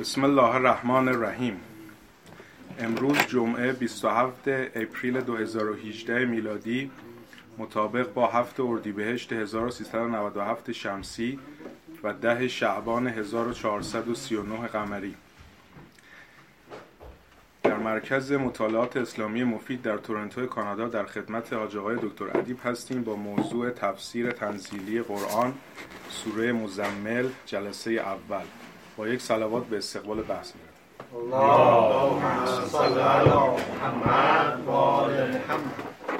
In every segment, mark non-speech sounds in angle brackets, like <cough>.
بسم الله الرحمن الرحیم. امروز جمعه 27 اپریل 2018 میلادی مطابق با هفت اردیبهشت 1397 شمسی و ده شعبان 1439 قمری. در مرکز مطالعات اسلامی مفید در تورنتو کانادا در خدمت حاج آقای دکتر ادیب هستیم با موضوع تفسیر تنزیلی قرآن سوره مزمل جلسه اول. با یک صلوات به استقبال بحث میرم.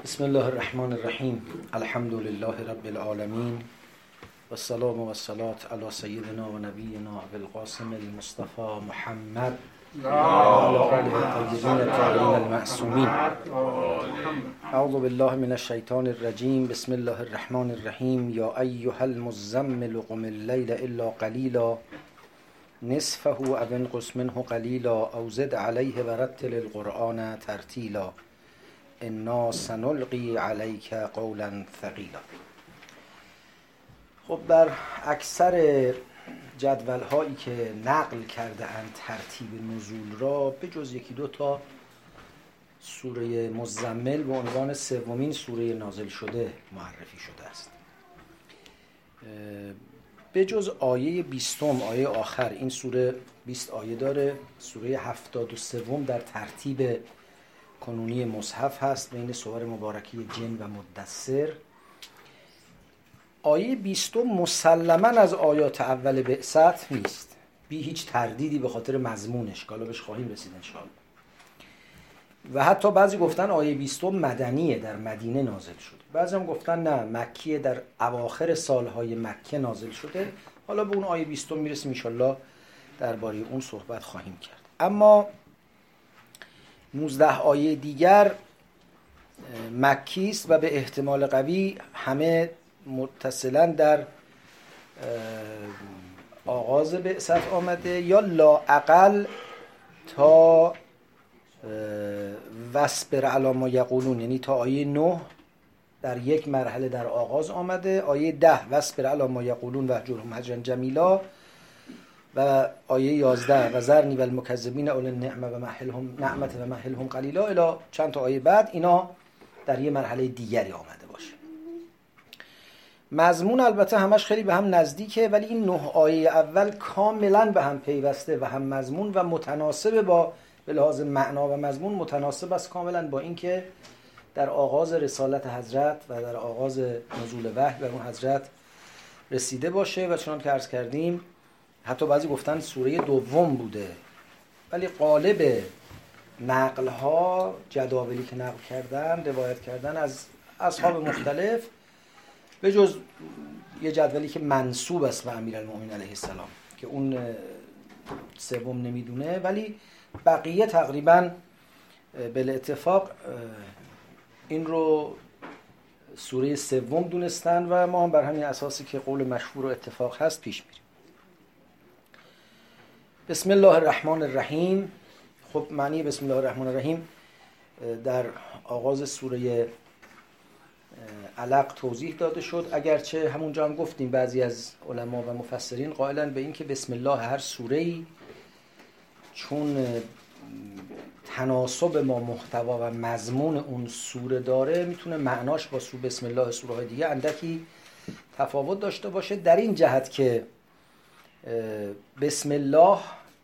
بسم الله الرحمن الرحیم. الحمد لله رب العالمین. و السلام و الصلاة علی سیدنا و نبینا بالقاسم المصطفى محمد. الطاهرين المعصومين اعوذ بالله من الشیطان الرجیم. بسم الله الرحمن الرحیم. یا ایها المزمل قم اللیل الا قلیلا. نصفه او انقص منه قلیلا او زد علیه ورتل القرآن ترتیلا انا سنلقی علیک قولا ثقیلا. خب در اکثر جدول هایی که نقل کرده اند ترتیب نزول را به جز یکی دو تا سوره مزمل به عنوان سومین سوره نازل شده معرفی شده است. به جز آیه بیستم آیه آخر این سوره بیست آیه داره سوره هفتاد و سوم در ترتیب کنونی مصحف هست بین سوار مبارکی جن و مدثر. آیه بیستم مسلما از آیات اول بعثت نیست. بی هیچ تردیدی به خاطر مضمونش. که بهش خواهیم رسید انشاءالله. و حتی بعضی گفتن آیه بیستم مدنیه در مدینه نازل شده. بعضی هم گفتن نه مکیه در اواخر سالهای مکه نازل شده. حالا به اون آیه بیستم می‌رسیم انشالله درباره اون صحبت خواهیم کرد. اما 19 آیه دیگر مکی است و به احتمال قوی همه متصلا در آغاز بعثت آمده. یا لاعقل تا وسبر علاما یقولون یعنی تا آیه 9 در یک مرحله در آغاز آمده آیه ده وسبر علاما یقولون و جرهم هجرن جمیلا و آیه 11 و زرنی و المکذبین اول نعمه و محلهم نعمت و محلهم قلیلا الی چند تا آیه بعد اینا در یه مرحله دیگری آمده باشه. مضمون البته همش خیلی به هم نزدیکه ولی این نه آیه اول کاملا به هم پیوسته و هم مضمون و متناسب با به لحاظ معنا و مضمون متناسب است کاملا با اینکه در آغاز رسالت حضرت و در آغاز نزول وحی بر اون حضرت رسیده باشه و چنان که عرض کردیم حتی بعضی گفتن سوره دوم بوده. ولی قالب نقل ها جداولی که نقل کردن روایت کردن از اصحاب مختلف به جز یه جدولی که منصوب است به امیرالمومنین علیه السلام که اون سوم نمی‌دونه ولی بقیه تقریبا به اتفاق این رو سوره سوم دونستن و ما هم بر همین اساسی که قول مشهور و اتفاق هست پیش میریم. بسم الله الرحمن الرحیم. خب معنی بسم الله الرحمن الرحیم در آغاز سوره علق توضیح داده شد. اگرچه همونجا هم گفتیم بعضی از علما و مفسرین قائلن به اینکه بسم الله هر سوره ای چون تناسب ما محتوا و مضمون اون سوره داره می‌تونه معناش با بسم الله سوره های دیگه اندکی تفاوت داشته باشه. در این جهت که بسم الله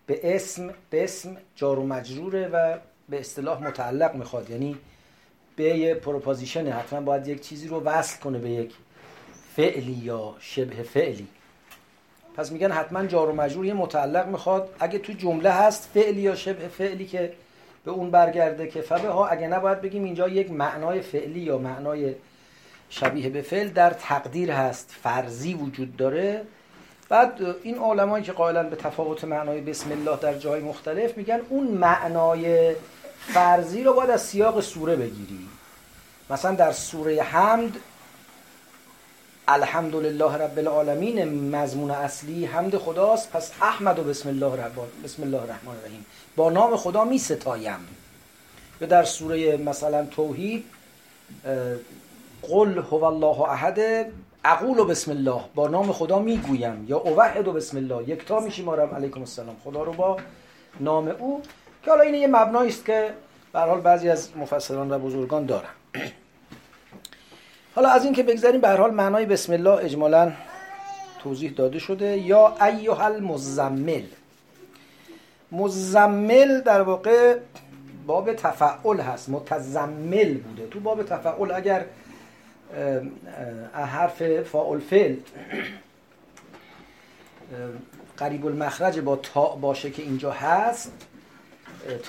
به اسم به اسم جار و مجروره و به اصطلاح متعلق می‌خواد. یعنی به یه preposition حتما باید یک چیزی رو وصل کنه به یک فعلی یا شبه فعلی. پس میگن حتما جار و مجرور یه متعلق می‌خواد. اگه تو جمله هست فعلی یا شبه فعلی که به اون برگرده که فبه ها اگه نباید بگیم اینجا یک معنای فعلی یا معنای شبیه به فعل در تقدیر هست فرضی وجود داره. بعد این علمایی که قائلا به تفاوت معنای بسم الله در جای مختلف میگن اون معنای فرضی رو باید از سیاق سوره بگیری. مثلا در سوره حمد الحمدلله رب العالمین مضمون اصلی حمد خداست پس احمد و بسم الله الرحمن بسم الله الرحمن الرحیم با نام خدا می ستایم یا در سوره مثلا توحید قل هو الله احد اقول و بسم الله با نام خدا می‌گویم یا اوحد و بسم الله یکتا میشیم آرم علیکم السلام خدا رو با نام او که حالا این یه مبنایی است که به حال بعضی از مفسران و بزرگان دارن حالا از این که بگذاریم به حال معنای بسم الله اجمالا توضیح داده شده. یا ایها المزمل. مزمل در واقع باب تفعل هست. متزمل بوده. تو باب تفعل اگر حرف فاعل فعل قریب المخرج با تا باشه که اینجا هست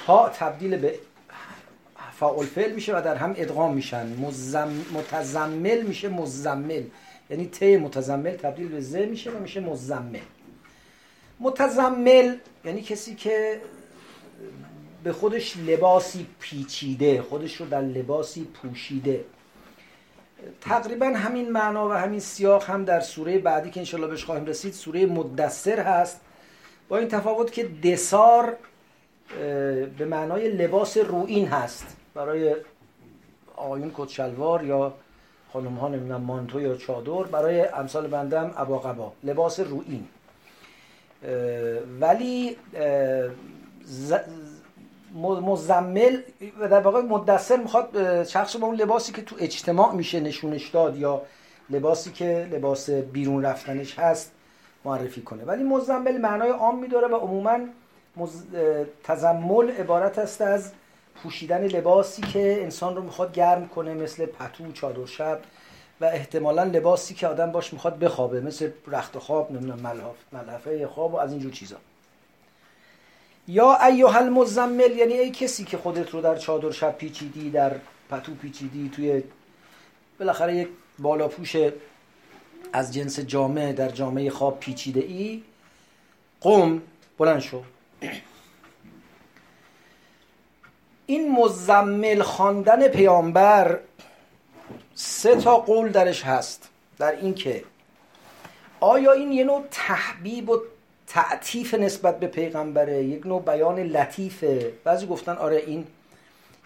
تا تبدیل به فاعل فعل میشه و در هم ادغام میشن. متزمل میشه مزمل. یعنی ت متزمل تبدیل به ز میشه و میشه مزمل. متزمل یعنی کسی که به خودش لباسی پیچیده خودش رو در لباسی پوشیده. تقریبا همین معنا و همین سیاق هم در سوره بعدی که انشالله بهش خواهیم رسید سوره مدثر هست. با این تفاوت که دسار به معنای لباس روین هست. برای آیون کت شلوار یا خانم ها نمی‌دونم مانتو یا چادر برای امثال بندم ابا قبا لباس روین ولی مزمل و در واقع مدثر می‌خواد شخص با اون لباسی که تو اجتماع میشه نشونش داد یا لباسی که لباس بیرون رفتنش هست معرفی کنه. ولی مزمل معنای عام میداره و عموما مز... تزمل عبارت است از پوشیدن لباسی که انسان رو می‌خواد گرم کنه مثل پتو چادر شب و احتمالا لباسی که آدم باش می‌خواد بخوابه مثل رخت خواب نمی‌دونم ملحفه خواب و از اینجور چیزا. یا ایها المزمل یعنی ای کسی که خودت رو در چادر شب پیچیدی در پتو پیچیدی توی بالاخره یک بالا پوش از جنس جامعه در جامعه خواب پیچیده ای قم بلند شو. این مزمل خواندن پیامبر سه تا قول درش هست. در این که آیا این یه نوع تحبیب و تعطیف نسبت به پیغمبره؟ یک نوع بیان لطیفه. بعضی گفتن آره این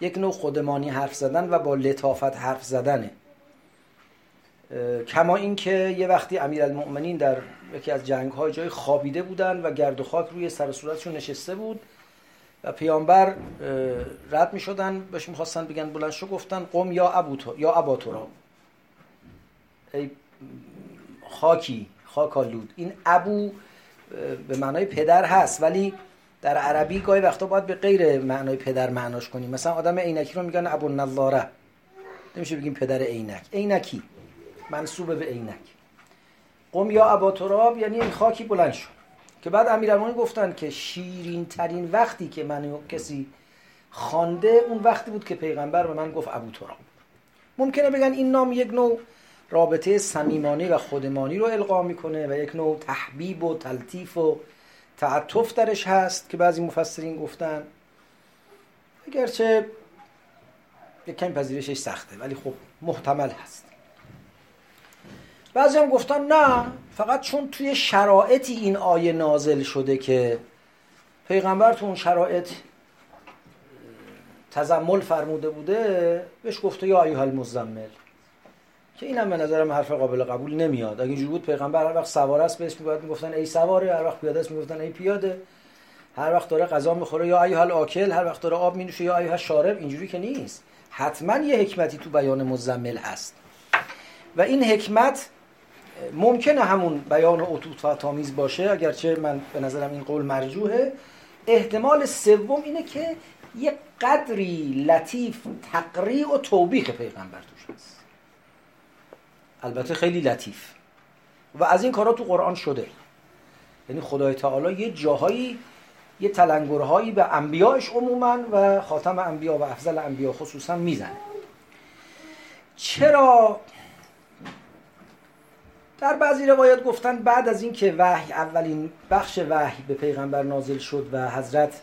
یک نوع خودمانی حرف زدن و با لطافت حرف زدنه. کما اینکه یه وقتی امیرالمؤمنین در یکی از جنگ های جای خوابیده بودن و گرد و خاک روی سر صورتشون نشسته بود و پیامبر رد می شدن بهش می‌خواستن بگن بلند شو گفتن قم یا ابو تو یا ابا تو ای خاکی خاکالود این ابو به معنای پدر هست ولی در عربی گاهی وقتا باید به غیر معنای پدر معناش کنیم. مثلا آدم عینکی رو میگن ابو نظاره نمیشه بگیم پدر عینک. عینکی. منصوب به عینک. قم یا ابا تراب یعنی این خاکی بلند شد که بعد امیرالمومنین گفتن که شیرین ترین وقتی که منو کسی خوانده اون وقتی بود که پیغمبر به من گفت ابو تراب. ممکنه بگن این نام یک نوع رابطه صمیمانه و خودمانی رو القا می‌کنه و یک نوع تحبیب و تلطیف و تعطف درش هست که بعضی مفسرین گفتن. اگرچه یک کمی پذیرشش سخته ولی خب محتمل هست. بعضی هم گفتن نه فقط چون توی شرایطی این آیه نازل شده که پیغمبر تو اون شرایط تزمل فرموده بوده بهش گفته یا ایها المزمل. که اینم به نظرم حرف قابل قبول نمیاد. اگه اینجوری بود پیغمبر هر وقت سوار است بهش می‌گفت می‌گفتن ای سواره هر وقت پیاده است می‌گفتن ای پیاده. هر وقت داره غذا می‌خوره یا ایها الاکل هر وقت داره آب مینوشه یا ایها شارب اینجوری که نیست. حتما یه حکمتی تو بیان مزمل هست. و این حکمت ممکنه همون بیان عطوط و تامیز باشه اگرچه من به نظرم این قول مرجوحه. احتمال سوم اینه که یه قدری لطیف تقریع و توبیخ پیغمبر توش هست. البته خیلی لطیف. و از این کارا تو قرآن شده. یعنی خدای تعالی یه جاهایی یه تلنگرهایی به انبیاش عموما و خاتم انبیا و افضل انبیا خصوصا می‌زنه. چرا در بعضی روایات گفتن بعد از اینکه وحی اولین بخش وحی به پیغمبر نازل شد و حضرت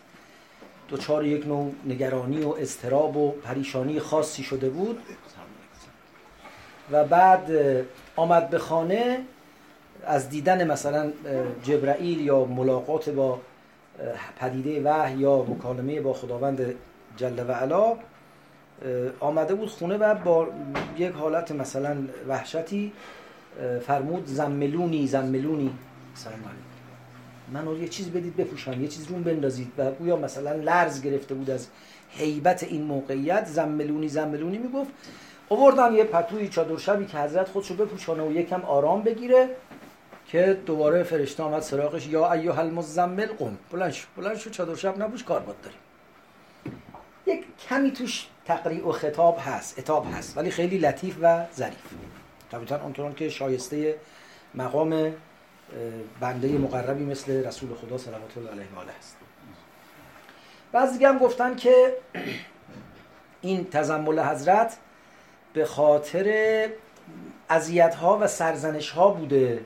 دچار یک نوع نگرانی و استراب و پریشانی خاصی شده بود و بعد آمد به خانه از دیدن مثلا جبرائیل یا ملاقات با پدیده وحی یا مکالمه با خداوند جل و علا آمده بود خونه و با یک حالت مثلا وحشتی فرمود زملونی زملونی. سلام علیکم. من یه چیز بدید بپوشم یه چیز روم بندازید. و گویا مثلا لرز گرفته بود از حیبت این موقعیت زملونی زملونی می‌گفت. آوردن یه پتوی چادر شبی که حضرت خودشو بپوشانه و یکم آرام بگیره که دوباره فرشته آمد سراغش. یا ایها المزمل قم. بلند شو بلند شو چادر شب نبوش کار باد داریم. یک کمی توش تقریع و خطاب هست اتاب هست ولی خیلی لطیف و ظریف. طبیعتا اونطوران که شایسته مقام بنده مقربی مثل رسول خدا صلوات الله علیه و آله است. بعضی هم گفتن که این تزمل حضرت به خاطر اذیت ها و سرزنش ها بوده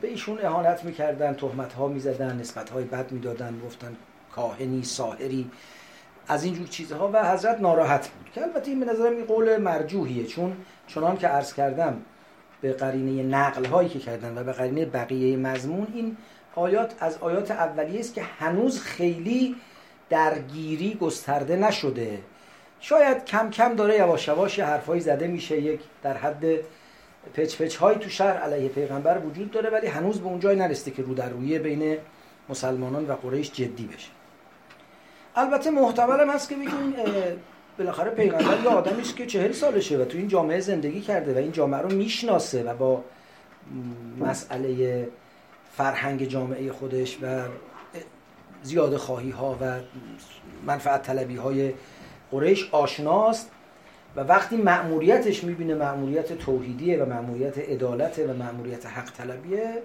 به ایشون اهانت می‌کردن تهمت ها می‌زدن نسبت های بد می‌دادن گفتن کاهنی ساهری از اینجور چیزها و حضرت ناراحت بود. که البته این به نظرم این قول مرجوحیه چون چنان که عرض کردم به قرینه نقل هایی که کردن و به قرینه بقیه مضمون این آیات از آیات اولیه است که هنوز خیلی درگیری گسترده نشده. شاید کم کم داره یواش یواش حرفایی زده میشه یک در حد پچ پچ های تو شهر علیه پیغمبر وجود داره ولی هنوز به اونجای نرسته که رو در رویه بین مسلمانان و قریش جدی بشه. البته محتمل هست که بگیم بالاخره پیغمبر یه آدمی است که چهل سالشه و تو این جامعه زندگی کرده و این جامعه رو می‌شناسه و با مسئله فرهنگ جامعه خودش و زیاده خواهی ها و منفعت طلبی های قریش آشناست و وقتی مأموریتش می‌بینه مأموریت توحیدیه و مأموریت عدالت و مأموریت حق طلبیه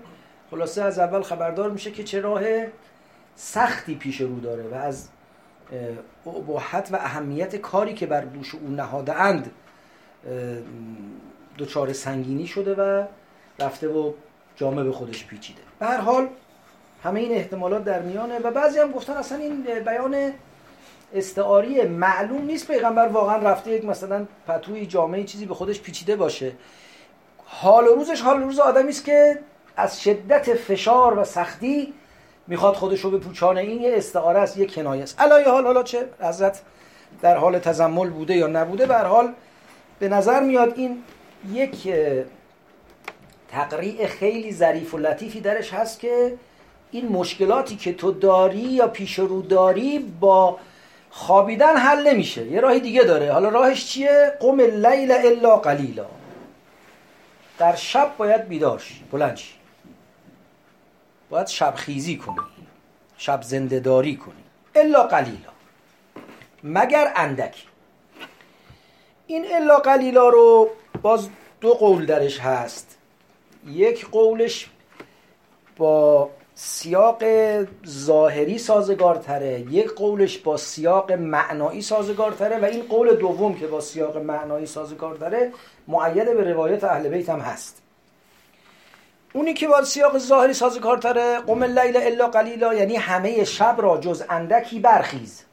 خلاصه از اول خبردار میشه که چه راه سختی پیش رو داره و از ابهت و اهمیت کاری که بر دوش او نهاده اند دچار سنگینی شده و رفته و جامعه به خودش پیچیده. به هر حال همه این احتمالات در میانه و بعضی هم گفتن اصلا این بیان استعاری معلوم نیست پیغمبر واقعا رفته یک مثلا پتوی جامعه چیزی به خودش پیچیده باشه. حال و روزش حال و روز آدمی است که از شدت فشار و سختی می‌خواد خودش رو به پوچانه. این یه استعاره است یه کنایه است. علای حال حالا چه؟ حضرت در حال تزمل بوده یا نبوده؟ به حال به نظر میاد این یک تقریع خیلی ظریف و لطیفی درش هست که این مشکلاتی که تو داری یا پیش رو داری با خوابیدن حل نمیشه. یه راهی دیگه داره. حالا راهش چیه؟ قم اللیل الا قلیلا. در شب باید بیدار شی. بلند شی. باید شب خیزی کنی شب زندهداری کنی الا قلیلا. مگر اندکی. این الا قلیلا رو باز دو قول درش هست. یک قولش با سیاق ظاهری سازگارتره یک قولش با سیاق معنایی سازگارتره و این قول دوم که با سیاق معنایی سازگارتره معید به روایت اهل بیت هم هست. اونی که با سیاق ظاهری سازگارتره قم اللیل الا قلیلا یعنی همه شب را جز اندکی برخیز.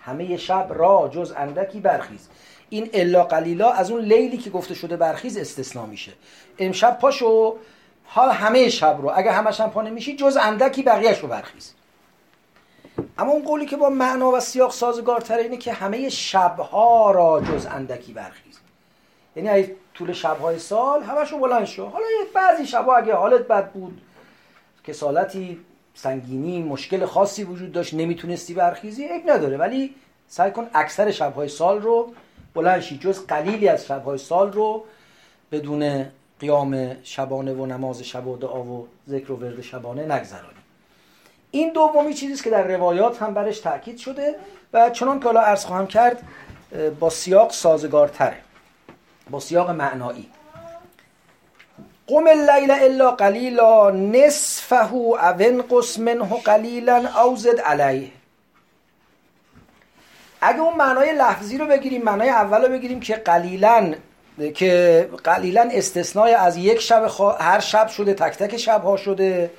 همه شب را جز اندکی برخیز. این الا قلیلا از اون لیلی که گفته شده برخیز استثنا میشه. امشب پاشو حال همه شب رو اگه همش هم پا نمیشی جز اندکی بقیهش رو برخیز. اما اون قولی که با معنا و سیاق سازگارتره اینه که همه شبها را جز اندکی برخیز. یعنی از طول شبهای سال همشون بلند شو حالا بعضی شبها اگه حالت بد بود کسالتی سنگینی مشکل خاصی وجود داشت نمی‌تونستی برخیزی یک نداره. ولی سعی کن اکثر شبهای سال رو بلند شی. جز قلیلی از شبهای سال رو بدون قیام شبانه و نماز شب و دعا و ذکر و ورد شبانه نگذرانی. این دومی چیزی که در روایات هم برش تاکید شده و چنان که حالا عرض خواهم کرد با سیاق سازگارتره. با سیاق معنایی. قم اللیل الا قلیلا نصفه او انقص منه قلیلا او زد علیه. اگه اون معنای لفظی رو بگیریم معنای اول رو بگیریم که قلیلا که قلیلا استثنای از یک شب هر شب شده تک تک شبها شده.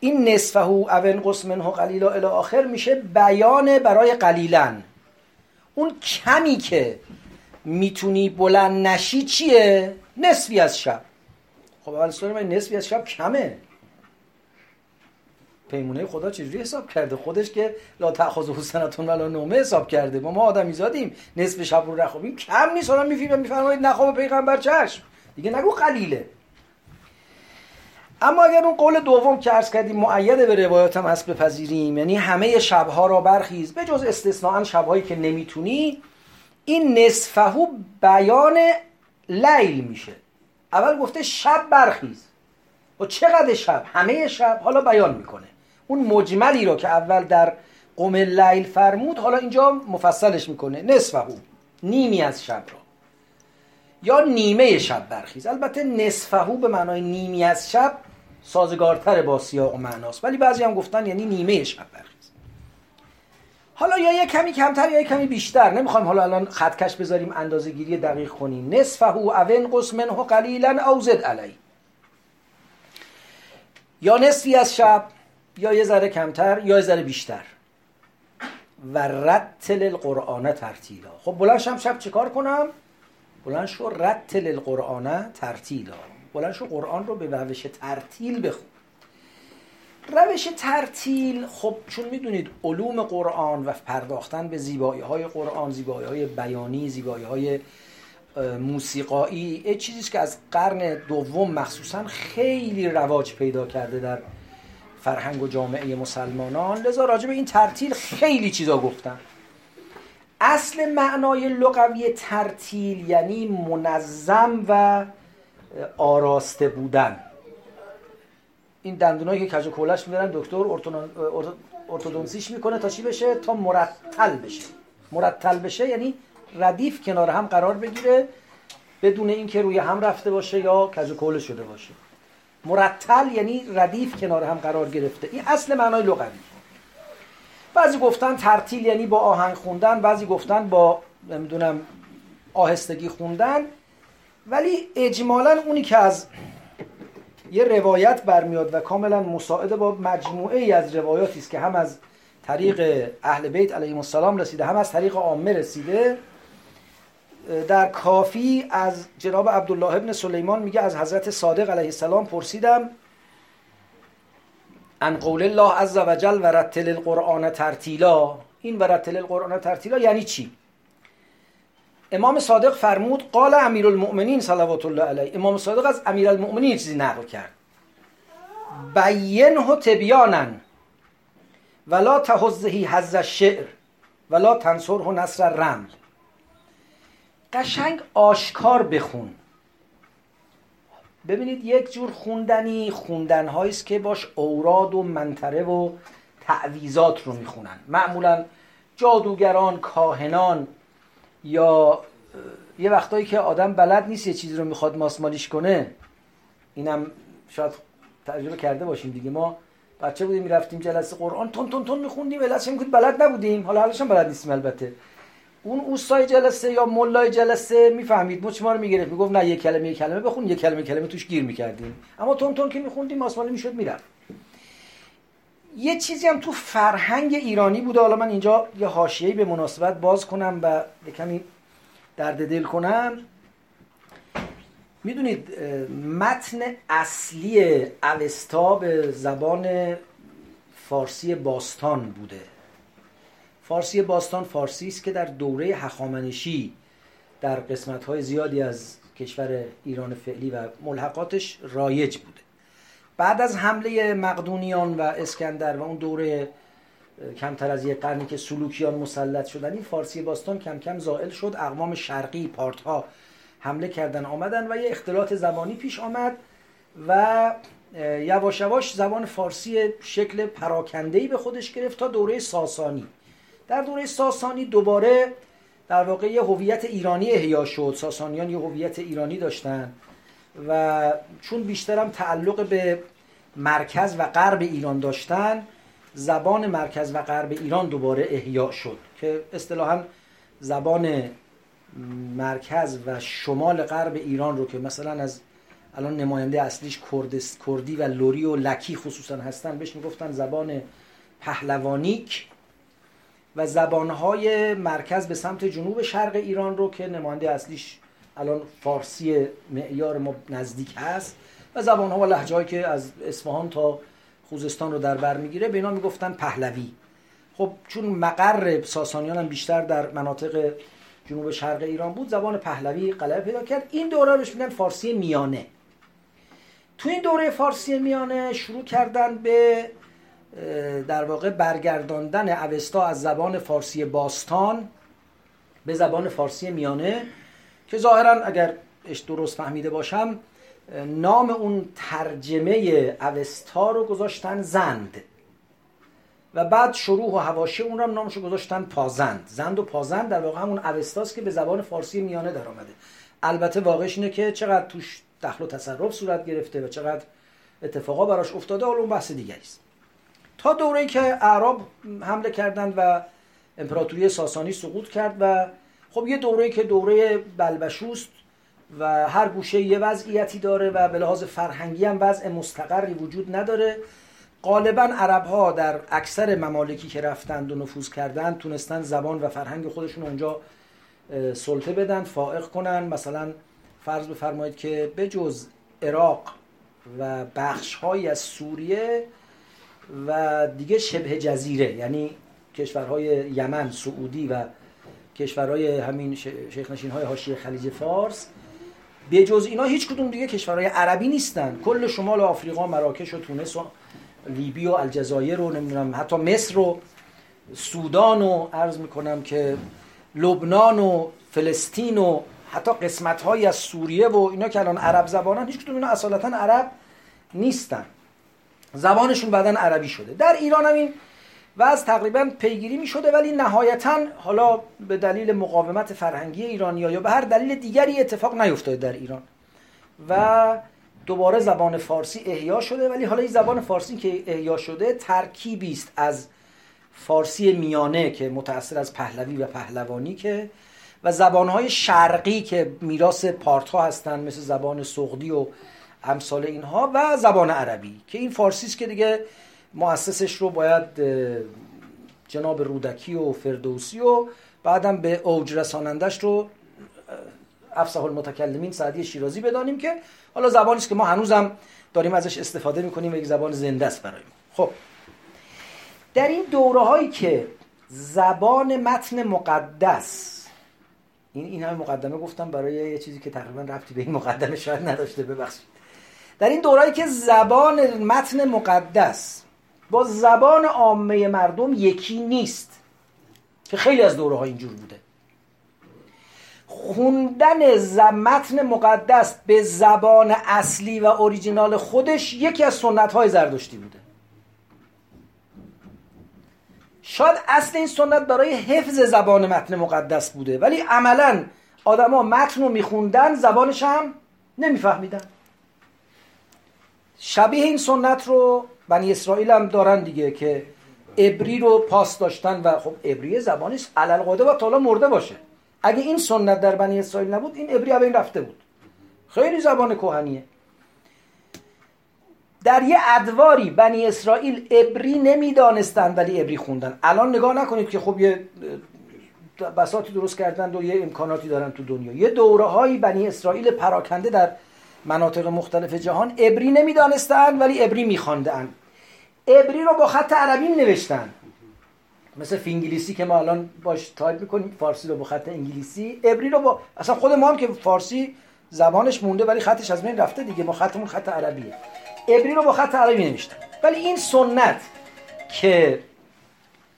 این نصفه او انقص منه قلیلا الی آخر میشه بیان برای قلیلا اون کمی که می‌تونی بلند نشی چیه؟ نصفی از شب. خب اول من نصفی از شب کمه. پیمونه خدا چجوری حساب کرده؟ خودش که لا تأخذ حسنتون ولا نومه حساب کرده. ما ما آدمی زادیم. نصف شب رو نخوابیم کم نیست. حالا می‌فهمید میفرمایید نخواب پیغمبر چشم. دیگه نگو قلیله. اما اگر اون قول دوم که عرض کردیم معید به روایات هم هست بپذیریم یعنی همه شبها را برخیز. به جز استثناء شبهایی که نمی‌تونی این نصفهو بیان لیل میشه. اول گفته شب برخیز. و چقدر شب؟ همه شب حالا بیان می‌کنه. اون مجملی رو که اول در قوم لیل فرمود حالا اینجا مفصلش می‌کنه. نصفهو نیمی از شب را یا نیمه شب برخیز. البته نصفهو به معنای نیمی از شب سازگارتر با سیاق و معناست. ولی بعضی هم گفتن یعنی نیمه شب برخیز. حالا یا یه کمی کمتر یا یه کمی بیشتر. نمی‌خوایم حالا الان خطکش بذاریم اندازه گیری دقیق کنیم. نصفه او قسم منه قلیلا او زد علی. یا نصفی از شب یا یه ذره کمتر یا یه ذره بیشتر. و رتل القرآن ترتیلا. خب بلند شم شب چیکار کنم؟ بلند شو رتل القرآن ترتیلا. بلند شو قرآن رو به روش ترتیل بخون. روش ترتیل خب چون می‌دونید علوم قرآن و پرداختن به زیبایی های قرآن زیبایی های بیانی زیبایی های موسیقایی یه چیزی که از قرن دوم مخصوصا خیلی رواج پیدا کرده در فرهنگ و جامعه مسلمانان. لذا راجع به این ترتیل خیلی چیزا گفتن اصل معنای لغوی ترتیل یعنی منظم و آراسته بودن. این دندونایی که کج کولش می‌برن دکتر ارتودونسیش می‌کنه تا چی بشه؟ تا مرتل بشه. مرتل بشه یعنی ردیف کنار هم قرار بگیره بدون اینکه روی هم رفته باشه یا کج کول شده باشه. مرتل یعنی ردیف کنار هم قرار گرفته. این اصل معنای لغوی. بعضی گفتن ترتیل یعنی با آهنگ خوندن بعضی گفتن با نمی‌دونم آهستگی خوندن. ولی اجمالا اونی که از یه روایت برمیاد و کاملا مساعده با مجموعه ای از روایاتی است که هم از طریق اهل بیت علیهم السلام رسیده هم از طریق عامه رسیده. در کافی از جناب عبدالله ابن سلیمان میگه از حضرت صادق علیه السلام پرسیدم ان قول الله عز وجل و رتل القرآن ترتیلا؟ این و رتل القرآن ترتیلا یعنی چی؟ امام صادق فرمود قال امیر المؤمنین صلوات الله علیه. امام صادق از امیر المؤمنین چیزی نقل کرد. بینه تبیانن ولا تهزهی حز الشعر ولا تنصره نصر رمل قشنگ آشکار بخون. ببینید یک جور خوندنی خوندن است که باش اوراد و منطره و تعویزات رو می‌خونن. معمولا جادوگران کاهنان یا یه وقتایی که آدم بلد نیست یه چیزی رو می‌خواد ماسمالیش کنه اینم شاید تجربه کرده باشیم دیگه. ما بچه بودیم می‌رفتیم جلسه قرآن تون تون تون میخوندیم علت می‌گفت بلد نبودیم. حالا حالش بلد نیستیم البته. اون اوستای جلسه یا ملای جلسه می‌فهمید مچ ما رو می‌گرفت. می‌گفت نه یه کلمه یه کلمه. بخون یه کلمه کلمه توش گیر می‌کردیم. اما تون تون که میخوندیم ماسمالی می‌شد می‌رفت. یه چیزی هم تو فرهنگ ایرانی بوده. حالا من اینجا یه حاشیه‌ای به مناسبت باز کنم و یه کمی درد دل کنم. می‌دونید متن اصلی اوستا به زبان فارسی باستان بوده. فارسی باستان فارسی است که در دوره هخامنشی در قسمت های زیادی از کشور ایران فعلی و ملحقاتش رایج بوده. بعد از حمله مقدونیان و اسکندر و اون دوره کمتر از یک قرنی که سلوکیان مسلط شدن این فارسی باستان کم کم زائل شد. اقوام شرقی پارت ها حمله کردن آمدن و یه اختلاط زبانی پیش آمد و یواش یواش زبان فارسی شکل پراکندهی به خودش گرفت تا دوره ساسانی. در دوره ساسانی دوباره در واقع یه هویت ایرانی احیا شد. ساسانیان یه هویت ایرانی داشتن. و چون بیشترم تعلق به مرکز و غرب ایران داشتن زبان مرکز و غرب ایران دوباره احیا شد که اصطلاحا زبان مرکز و شمال غرب ایران رو که مثلا از الان نماینده اصلیش کردی و لوری و لکی خصوصا هستن بهش می‌گفتن زبان پهلوانیک و زبانهای مرکز به سمت جنوب شرق ایران رو که نماینده اصلیش الان فارسی معیار ما نزدیک هست و زبانها و لحجه که از اصفهان تا خوزستان رو در بر می‌گیره به اینا می‌گفتن پهلوی. خب چون مقر ساسانیان هم بیشتر در مناطق جنوب شرق ایران بود زبان پهلوی غلبه پیدا کرد. این دوره روش میگن فارسی میانه. تو این دوره فارسی میانه شروع کردن به در واقع برگرداندن اوستا از زبان فارسی باستان به زبان فارسی میانه. که ظاهرا اگر درست فهمیده باشم نام اون ترجمه اوستا رو گذاشتن زند. و بعد شروع و هواشی اون رو هم نامشو گذاشتن پازند. زند و پازند در واقع همون اوستاست که به زبان فارسی میانه در آمده البته واقعش اینه که چقدر توش دخل و تصرف صورت گرفته و چقدر اتفاقا براش افتاده حالا اون بحث دیگری است. تا دوره که اعراب حمله کردند و امپراتوری ساسانی سقوط کرد و خب یه دوره که دوره بلبشوست و هر گوشه یه وضعیتی داره و به لحاظ فرهنگی هم وضع مستقری وجود نداره. غالبا عرب ها در اکثر ممالکی که رفتند و نفوذ کردند تونستن زبان و فرهنگ خودشون اونجا سلطه بدن فائق کنن. مثلا فرض بفرمایید که به جز عراق و بخش از سوریه و دیگه شبه جزیره یعنی کشورهای یمن سعودی و کشورهای همین شیخ نشین های حاشیه خلیج فارس به جز اینا هیچ کدوم دیگه کشورهای عربی نیستن. کل شمال آفریقا مراکش و تونس و لیبی و الجزایر رو نمی‌دونم حتی مصر و سودان و عرض می‌کنم که لبنان و فلسطین و حتی قسمت های از سوریه و اینا که الان عرب زبانن هیچ کدوم اینا اصالتا عرب نیستن. زبانشون بعدا عربی شده. در ایران هم این وضع تقریبا پیگیری می شده ولی نهایتا حالا به دلیل مقاومت فرهنگی ایرانی یا به هر دلیل دیگری اتفاق نیفتاده در ایران. و دوباره زبان فارسی احیا شده ولی حالا این زبان فارسی که احیا شده ترکیبی است از فارسی میانه که متأثر از پهلوی و پهلوانی که و زبانهای شرقی که میراث پارتها هستند مثل زبان سغدی و امثال اینها و زبان عربی که این فارسی است که دیگه مؤسسش رو باید جناب رودکی و فردوسی و بعدم به اوج رسانندش رو افسح المتکلمین سعدی شیرازی بدانیم که حالا زبانی است که ما هنوزم داریم ازش استفاده می‌کنیم و یک زبان زنده است برای ما. خب. در این دوره هایی که زبان متن مقدس این این همه مقدمه گفتم برای یه چیزی که تقریبا رفتی به این مقدمه شاید نداشته ببخشید. در این دورایی که زبان متن مقدس با زبان عامه مردم یکی نیست. که خیلی از دوره ها اینجور بوده. خوندن متن مقدس به زبان اصلی و اوریجینال خودش یکی از سنت های زردشتی بوده. شاید اصل این سنت برای حفظ زبان متن مقدس بوده ولی عملا آدما متن رو میخوندن زبانش هم نمیفهمیدن. شبیه این سنت رو بنی اسرائیل هم دارن دیگه که ابری رو پاس داشتن و خب ابری زبانی است. علل و تا مرده باشه. اگه این سنت در بنی اسرائیل نبود این ابری این رفته بود. خیلی زبان کهنیه در یه ادواری بنی اسرائیل ابری نمی‌دانستند ولی ابری خوندن. الان نگاه نکنید که خب یه بساطی درست کردن و یه امکاناتی دارن تو دنیا. یه دوره بنی اسرائیل پراکنده در مناطق مختلف جهان ابری نمی‌دانستند ولی ابری میخواندند عبری رو با خط عربی نوشتن مثل فینگلیسی که ما الان باش تایپ می‌کنیم فارسی رو با خط انگلیسی. عبری رو با اصلا خود ما هم که فارسی زبانش مونده ولی خطش از بین رفته دیگه ما خطمون خط عربیه. عبری رو با خط عربی نوشتن. ولی این سنت که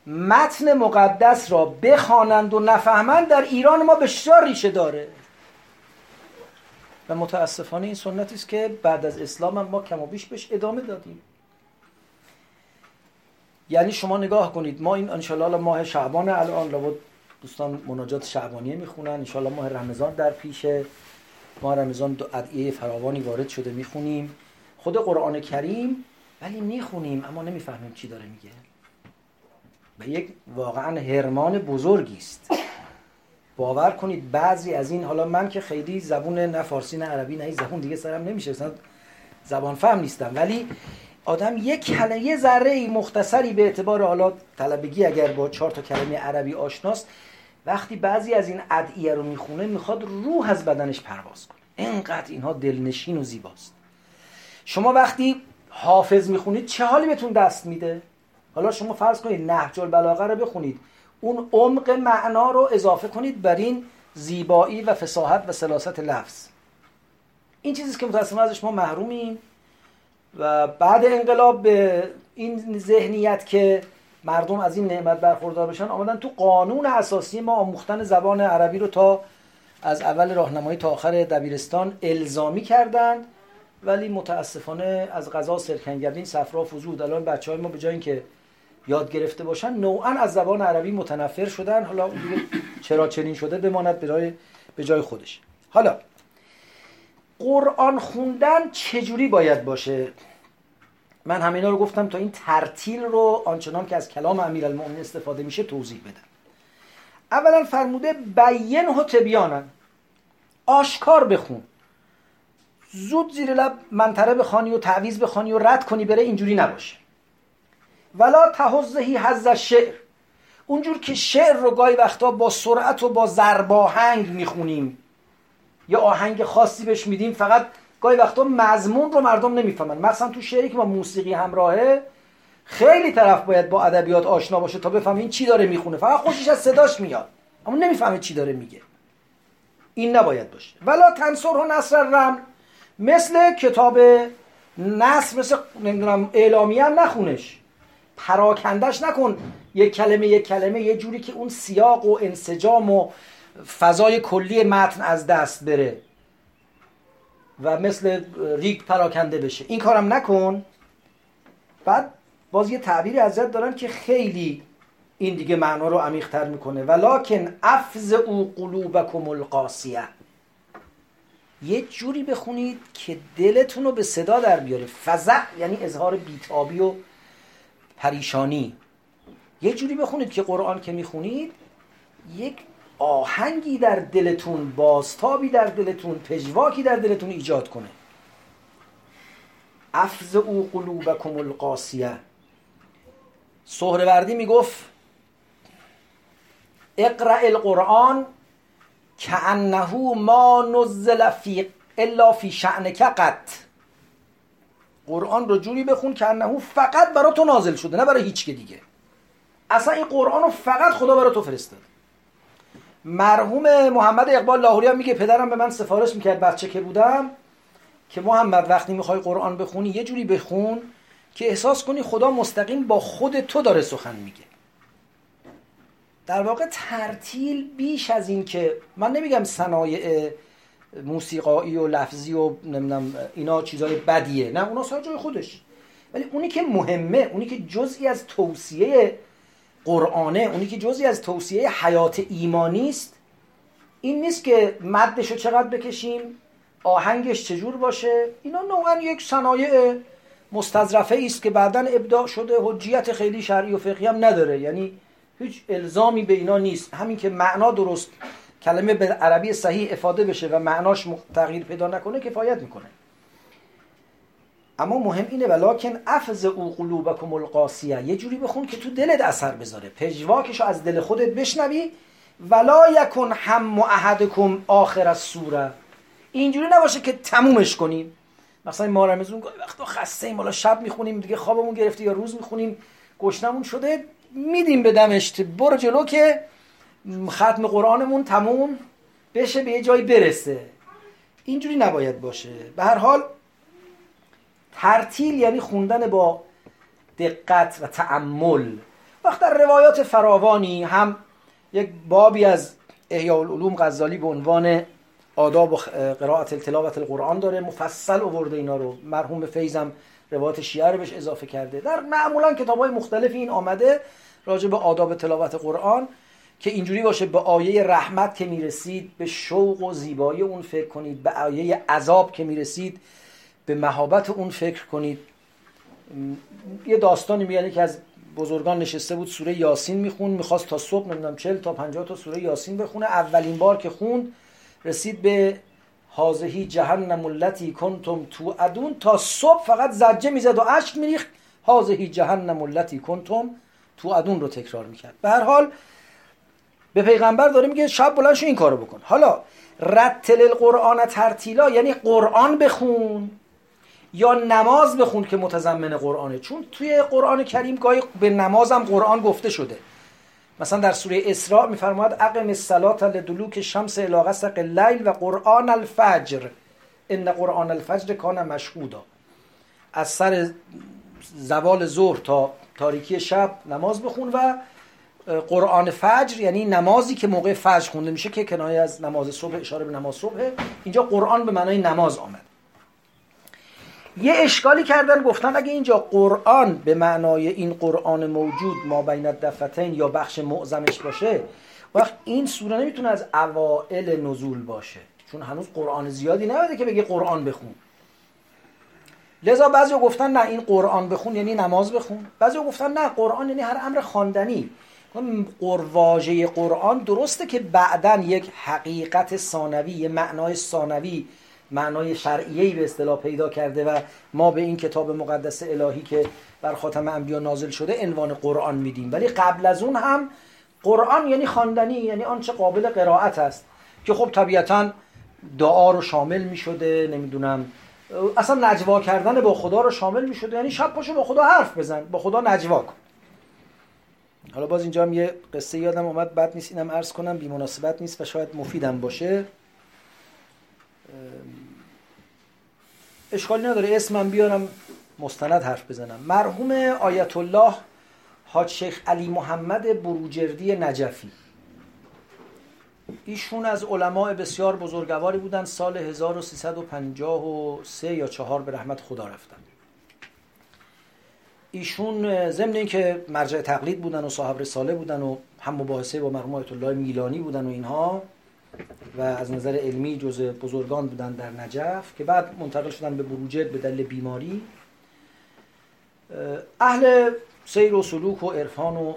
متن مقدس را بخوانند و نفهمند در ایران ما بسیار ریشه داره. و متاسفانه این سنتی است که بعد از اسلام هم ما کم و بیش بهش ادامه دادیم. یعنی شما نگاه کنید ما این انشالله ماه شعبان الان لابد دوستان مناجات شعبانیه می‌خونن. انشالله ماه رمضان در پیشه. ماه رمضان دو ادعیه فراوانی وارد شده می‌خونیم. خود قرآن کریم ولی می‌خونیم اما نمی‌فهمیم چی داره میگه. به یک واقعا هرمان بزرگی است. باور کنید بعضی از این حالا من که خیلی زبون نه فارسی نه عربی نه زبون دیگه سرم نمیشه زبان فهم نیستم. ولی آدم یک کلمه یه ذره مختصری به اعتبار حالا طلبگی اگر با چهار تا کلمه عربی آشناست وقتی بعضی از این ادعیه رو می‌خونه می‌خواد روح از بدنش پرواز کنه. اینقدر اینها دلنشین و زیباست. شما وقتی حافظ می‌خونید چه حالی بهتون دست میده؟ حالا شما فرض کنید نهج البلاغه رو بخونید. اون عمق معنا رو اضافه کنید بر این زیبایی و فساحت و سلاست لفظ. این چیزی که متاسفانه ازش ما محرومیم و بعد انقلاب به این ذهنیت که مردم از این نعمت برخوردار بشن آمدن تو قانون اساسی ما آموختن زبان عربی رو تا از اول راهنمایی تا آخر دبیرستان الزامی کردن. ولی متاسفانه از غذا سرکنگردین صفرا فزود الان بچه های ما به جای اینکه یاد گرفته باشن. نوعا از زبان عربی متنفر شدن. حالا چرا چنین شده بماند به جای خودش. حالا قرآن خوندن چجوری باید باشه؟ من همینا رو گفتم تا این ترتیل رو آنچنان که از کلام امیرالمؤمنین استفاده میشه توضیح بدم. اولا فرموده بین و تبیانن. آشکار بخون. زود زیر لب منطره بخوانی و تعویز بخوانی و رد کنی بره اینجوری نباشه. ولا تهزهی حز شعر. اونجور که شعر رو گاهی وقتا با سرعت و با زرباهنگ می‌خونیم. یا آهنگ خاصی بهش میدیم فقط گاهی وقتا مضمون رو مردم نمی‌فهمن. مثلا تو شعری که با موسیقی همراهه خیلی طرف باید با ادبیات آشنا باشه تا بفهمه این چی داره می‌خونه. فقط خوشش از صداش میاد. اما نمی‌فهمه چی داره میگه. این نباید باشه. ولا تنصر و نصر رم مثل کتاب نصر مثل نمی‌دونم اعلامی هم نخونش. پراکندش نکن. یک کلمه یک کلمه یه جوری که اون سیاق و انسجام و فضای کلی متن از دست بره. و مثل ریگ پراکنده بشه. این کارم نکن. بعد باز یه تعبیری ازت دارن که خیلی این دیگه معنا رو عمیق‌تر می‌کنه. ولکن افز او قلوبکم القاسیه. یه جوری بخونید که دلتون رو به صدا در بیاره. فزع یعنی اظهار بیتابی و پریشانی. یه جوری بخونید که قرآن که می‌خونید یک آهنگی در دلتون بازتابی در دلتون پژواکی در دلتون ایجاد کنه. افز او قلوبکم القاسیه. سهروردی می‌گفت اقرأ القرآن انهو ما نزل فی الا فی شعنک قط. قرآن رو جوری بخون که انهو فقط برای تو نازل شده نه برای هیچ که دیگه. اصلا این قرآن رو فقط خدا برای تو فرستاد مرحوم محمد اقبال لاهوری هم میگه پدرم به من سفارش می‌کرد بچه که بودم که محمد وقتی می‌خوای قرآن بخونی یه جوری بخون که احساس کنی خدا مستقیم با خود تو داره سخن میگه. در واقع ترتیل بیش از این که من نمیگم صنایع موسیقایی و لفظی و نمی‌دونم اینا چیزای بدیه. نه اونا سر جای خودش. ولی اونی که مهمه اونی که جزئی از توصیه قرآنه اونی که جزئی از توصیه حیات ایمانی است این نیست که مدش رو چقدر بکشیم آهنگش چجور باشه اینا نوعا یک صنایع مستظرفه است که بعدا ابداع شده حجیت خیلی شرعی و فقهی هم نداره. یعنی هیچ الزامی به اینا نیست. همین که معنا درست کلمه به عربی صحیح افاده بشه و معناش تغییر پیدا نکنه کفایت می‌کنه. اما مهم اینه ولکن افز او قلوبکم القاسیه. یه جوری بخون که تو دلت اثر بذاره. پژواکشو از دل خودت بشنوی. ولا یکن هم احدکم آخر از سوره اینجوری نباشه که تمومش کنیم. مثلا ما رمزون گاهی وقتا خسته ایم حالا شب می‌خونیم دیگه خوابمون گرفته یا روز می‌خونیم گشنمون شده میدیم به دمشت برو جلو که ختم قرآنمون تموم بشه به یه جایی برسه. اینجوری نباید باشه. به هر حال ترتیل یعنی خوندن با دقت و تعمل وقت در روایات فراوانی هم یک بابی از احیاء العلوم غزالی به عنوان آداب و قرائت التلاوت القرآن داره. مفصل آورده اینا رو. مرحوم فیضم روایت شیعه رو بهش اضافه کرده. در معمولا کتاب های مختلفی این آمده راجع به آداب تلاوت قرآن. که اینجوری باشه به آیه رحمت که می‌رسید به شوق و زیبایی اون فکر کنید به آیه عذاب که می‌رسید به مهابت اون فکر کنید. یه داستانی میگه که از بزرگان نشسته بود سوره یاسین میخون می‌خواست تا صبح نمی‌دونم 40 تا 50 تا سوره یاسین بخونه. اولین بار که خوند رسید به حاضهی جهنم التي کنتم تو ادون تا صبح فقط زجه می‌زد و اشک میریخت. حاضهی جهنم التي کنتم تو ادون رو تکرار می‌کرد. به هر حال به پیغمبر داره میگه شب بلند شو این کارو بکن. حالا رتل القرآن ترتیلا یعنی قرآن بخون یا نماز بخون که متضمن قرآنه. چون توی قرآن کریم گاهی به نمازم قرآن گفته شده. مثلا در سوره اسراء میفرماید اقم الصلاه لدلوک شمس الى غسق اللیل و قرآن الفجر. ان قرآن الفجر کان مشهودا. از سر زوال ظهر تا تاریکی شب نماز بخون و قرآن فجر یعنی نمازی که موقع فجر خونده میشه که کنایه از نماز صبح اشاره به نماز صبح. اینجا قرآن به معنای نماز آمد. یه اشکالی کردن گفتن اگه اینجا قرآن به معنای این قرآن موجود ما بین دفتین یا بخش معظمش باشه وقت این سوره نمی‌تونه از اوائل نزول باشه. چون هنوز قرآن زیادی نبوده که بگه قرآن بخون. لذا بعضی گفتن نه این قرآن بخون یعنی نماز بخون. بعضی گفتن نه قرآن یعنی هر امر خواندنی. واژه قرآن درسته که بعدا یک حقیقت ثانوی یه معنای ثانوی معنای شرعیه‌ای به اصطلاح پیدا کرده و ما به این کتاب مقدس الهی که بر خاتم انبیا نازل شده عنوان قرآن میدیم. ولی قبل از اون هم قرآن یعنی خواندنی یعنی آنچه قابل قرائت است که خب طبیعتا دعا رو شامل می‌شده نمی‌دونم اصلا نجوا کردن با خدا رو شامل می‌شده. یعنی شب پاشو با خدا حرف بزن با خدا نجوا کن. حالا باز اینجا هم یه قصه یادم اومد. بد نیست اینم عرض کنم. بی مناسبت نیست و شاید مفیدم باشه. اشکالی نداره. اسمم بیارم مستند حرف بزنم. مرحوم آیت الله حاج شیخ علی محمد بروجردی نجفی. ایشون از علماء بسیار بزرگواری بودن سال 1353 یا 4 به رحمت خدا رفتن. ایشون ضمن اینکه مرجع تقلید بودن و صاحب رساله بودن و هم مباحثه با مرحوم آیت الله میلانی بودن و اینها و از نظر علمی جز بزرگان بودن در نجف که بعد منتقل شدن به بروجرد به دلیل بیماری. اهل سیر و سلوک و عرفان و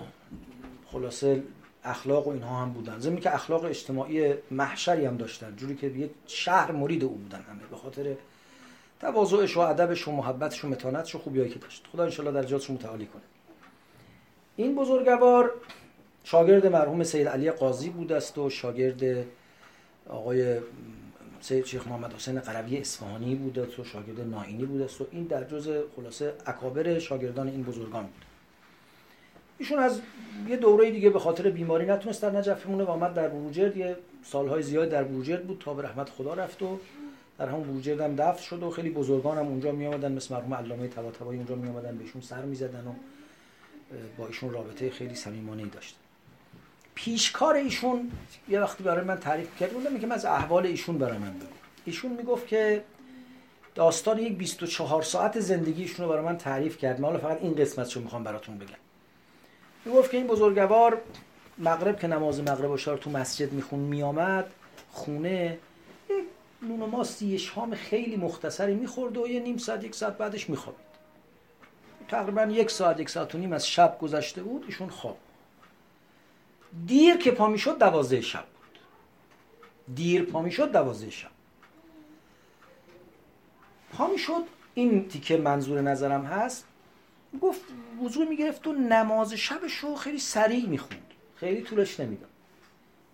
خلاصه اخلاق و اینها هم بودن. ضمن که اخلاق اجتماعی محشری هم داشتن جوری که یه شهر مرید او بودن همه به خاطر تواضعش و ادبش و محبتش و متانتش و خوبیایی که داشت. خدا انشالله در جاتش متعالی کنه. این بزرگوار شاگرد مرحوم سید علی قاضی بود است و شاگرد آقای سید شیخ محمد حسین قروی اصفهانی بود و شاگرد ناینی بود است و این در جز خلاصه اکابر شاگردان این بزرگان بود. ایشون از یه دوره دیگه به خاطر بیماری نتونست در نجف بمونه و آمد در بروجرد. یه سالهای زیاد در بروجرد بود تا به رحمت خدا رفت و در همون بروجرد هم دفن شد و خیلی بزرگان هم اونجا می آمدن مثل مرحوم علامه طباطبایی اونجا می آمدن بهشون سر می‌زدن و با ایشون رابطه خیلی صمیمانه داشتن. پیشکار ایشون یه وقتی برای من تعریف کرد بودم که من از احوال ایشون برای من بگو. ایشون می‌گفت که داستان یک 24 ساعت زندگیشون رو برای من تعریف کرد. من فقط این قسمت رو می‌خوام براتون بگم. می‌گفت که این بزرگوار مغرب که نماز مغرب و تو مسجد میخون میامد خونه نون و ماستی شام خیلی مختصری می‌خورد و یه نیم ساعت یک ساعت بعدش میخوابید. تقریبا یک ساعت یک ساعت و نیم از شب گذشته بود ایشون خواب دیر که پا می‌شد دوازده شب بود. دیر پا می‌شد دوازده شب. پا می‌شد این تیکه منظور نظرم هست. گفت وضوع می‌گرفت و نماز شبش رو خیلی سریع می‌خوند. خیلی طولش نمی‌داد.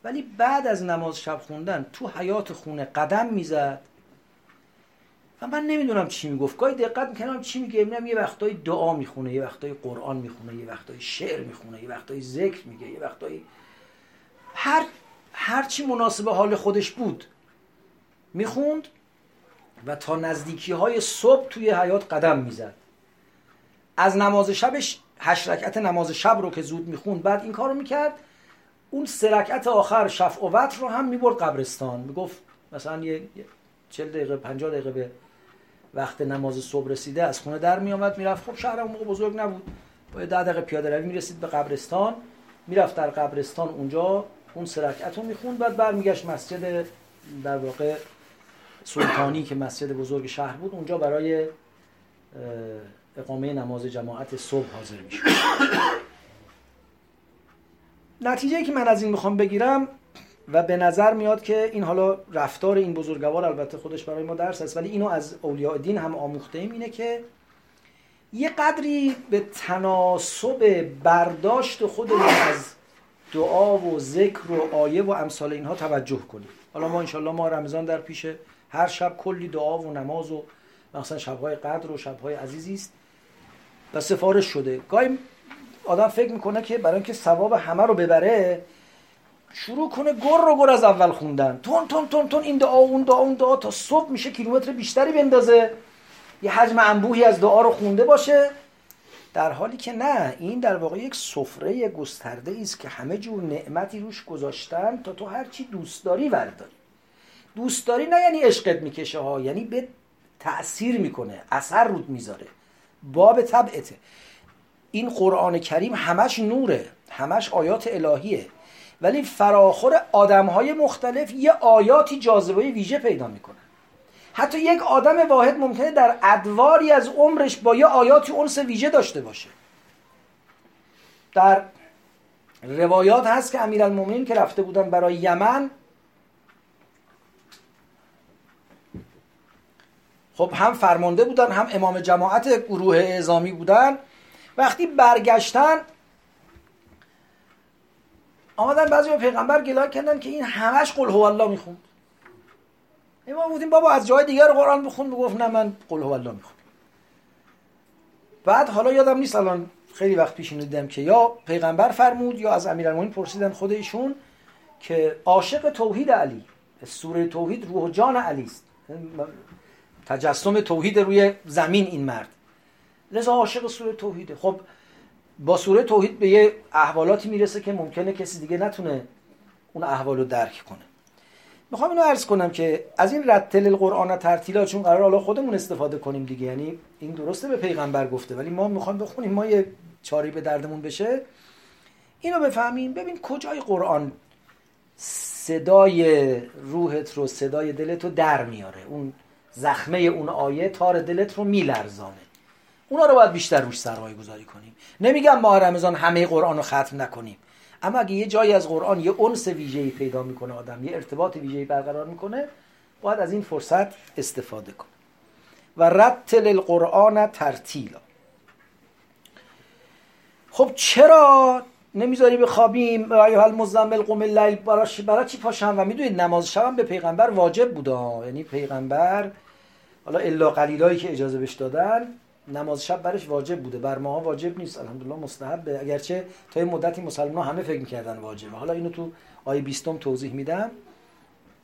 ولی بعد از نماز شب خوندن تو حیات خونه قدم می‌زد. و من نمی‌دونم چی می‌گفت. گاهی دقت می‌کنم چی میگه. می‌بینم یه وقتایی دعا می‌خونه یه وقتایی قرآن می‌خونه یه وقتایی شعر می‌خونه یه وقتایی ذکر میگه یه وقتایی هر هر چی مناسب حال خودش بود می‌خوند و تا نزدیکی های صبح توی حیات قدم می‌زد. از نماز شبش هشت رکعت نماز شب رو که زود می‌خوند بعد این کار رو می‌کرد. اون سه رکعت آخر شفع و وتر رو هم می‌برد قبرستان. می‌گفت مثلا یه چل دقیقه پنجاه دقیقه به وقت نماز صبح رسیده از خونه در میامد می‌رفت. خب شهر اون موقع بزرگ نبود. با ده دقیقه پیاده روی می‌رسید به قبرستان. می‌رفت در قبرستان اونجا اون سه رکعت رو می‌خوند بعد برمیگشت مسجد در واقع سلطانی که مسجد بزرگ شهر بود. اونجا برای اقامه نماز جماعت صبح حاضر میشه نتیجه که من از این می‌خوام بگیرم و به نظر میاد که این حالا رفتار این بزرگوار البته خودش برای ما درس است ولی اینو از اولیاء دین هم آموخته ایم اینه که یه قدری به تناسب برداشت خودمون از دعا و ذکر و آیه و امثال اینها توجه کنیم. حالا ما انشالله ما رمضان در پیش هر شب کلی دعا و نماز و مثلا شبهای قدر و شبهای عزیزی است. و سفارش شده. گاهی آدم فکر می‌کنه که برای اینکه ثواب همه رو ببره شروع کنه گر رو گر از اول خوندن. تون تون تون تون این دعا اون دعا اون دعا تا صبح میشه کیلومتر بیشتری بندازه. یه حجم انبوهی از دعا رو خونده باشه. در حالی که نه این در واقع یک سفره گسترده است که همه جور نعمتی روش گذاشتن تا تو هر چی دوست داری ورداری. دوست داری نه یعنی عشقت می‌کشه ها یعنی به تأثیر می‌کنه اثر رود می‌ذاره. باب طبعته. این قرآن کریم همش نوره همش آیات الهیه. ولی فراخور آدم های مختلف یه آیاتی جاذبه ویژه پیدا می‌کنن. حتی یک آدم واحد ممکنه در ادواری از عمرش با یه آیاتی اونس ویژه داشته باشه. در روایات هست که امیرالمومنین که رفته بودن برای یمن خب هم فرمانده بودن هم امام جماعت گروه اعزامی بودن. وقتی برگشتن آمدن بعضی با پیغمبر گلای کردن که این همش قل هو الله می‌خوند. ما بودیم بابا از جای دیگر قرآن بخون بگفت نه من قل هو الله می‌خوند بعد حالا یادم نیست الان خیلی وقت پیش دیدم که یا پیغمبر فرمود یا از امیرالمومنین پرسیدن خود ایشون که عاشق توحید علی سوره توحید روح جان علی است تجسم توحید روی زمین این مرد. لذا عاشق سوره توحیده. خب با سوره توحید به یه احوالاتی می‌رسه که ممکنه کسی دیگه نتونه اون احوال رو درک کنه. می‌خوام اینو عرض کنم که از این رتل القرآن ترتیلا چون قرار حالا خودمون استفاده کنیم دیگه یعنی این درسته به پیغمبر گفته ولی ما می‌خوایم بخونیم ما یه چاری به دردمون بشه. اینو بفهمیم. ببین کجای قرآن صدای روحت رو صدای دلت رو در میاره. اون زخمه اون آیه تار دلت رو میلرزانه. اونا رو باید بیشتر روش سرمایه گذاری کنیم. نمیگم ما رمضان همه قرآن رو ختم نکنیم. اما اگه یه جایی از قرآن یه انس ویژه‌ای پیدا می‌کنه آدم یه ارتباط ویژه‌ای برقرار می‌کنه باید از این فرصت استفاده کنه. و رتل القرآن ترتیلا. خب چرا نمی‌ذاری بخوابیم؟ ایها المزمل قم اللیل برای چی پاشم؟ و می‌دونید نماز شب به پیغمبر واجب بوده یعنی پیغمبر حالا الا قلیلایی که اجازه بهش دادن نماز شب برش واجب بوده بر ماها واجب نیست. الحمدلله مستحبه اگرچه تا این مدتی مسلمان همه فکر می‌کردن واجبه. حالا اینو تو آیه 20 توضیح میدم.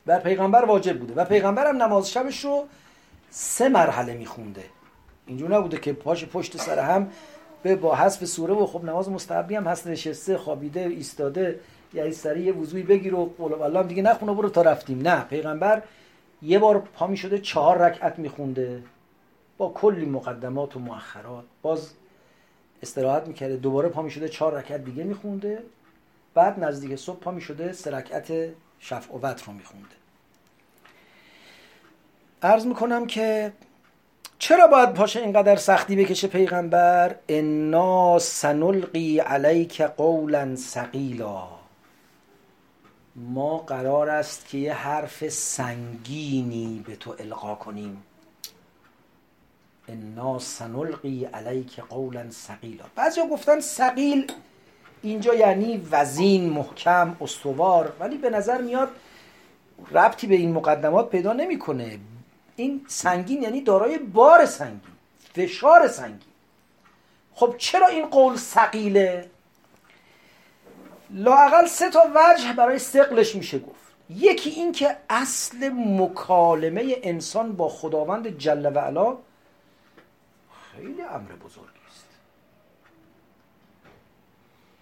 بر پیغمبر واجب بوده و پیغمبر هم نماز شبش رو سه مرحله میخونده. اینجور نبوده که پاش پشت سر هم به با حذف سوره و خب نماز مستحبی هم هست نشسته خوابیده ایستاده یعنی سری یه وضوعی بگیر و قول الله دیگه نخونه برو تا رفتیم. نه پیغمبر یه بار پا می شده چهار رکعت میخونده. با کلی مقدمات و مؤخرات. باز استراحت می‌کرده. دوباره پا می شده چهار رکعت دیگه میخونده. بعد نزدیک صبح پا می شده سه رکعت شفع و وتر رو میخونده. عرض می‌کنم که چرا باید پاشه اینقدر سختی بکشه پیغمبر؟ انا سنلقی علیک قولا ثقیلا. ما قرار است که یه حرف سنگینی به تو القا کنیم. انا سنلقی علیک قولا ثقیلا. بعضی گفتن ثقیل اینجا یعنی وزین محکم استوار ولی به نظر میاد ربطی به این مقدمات پیدا نمی‌کنه. این سنگین یعنی دارای بار سنگین فشار سنگین. خب چرا این قول سقیله لاقل سه تا وجه برای سقلش میشه گفت. یکی این که اصل مکالمه انسان با خداوند جل و علا خیلی امر بزرگی است.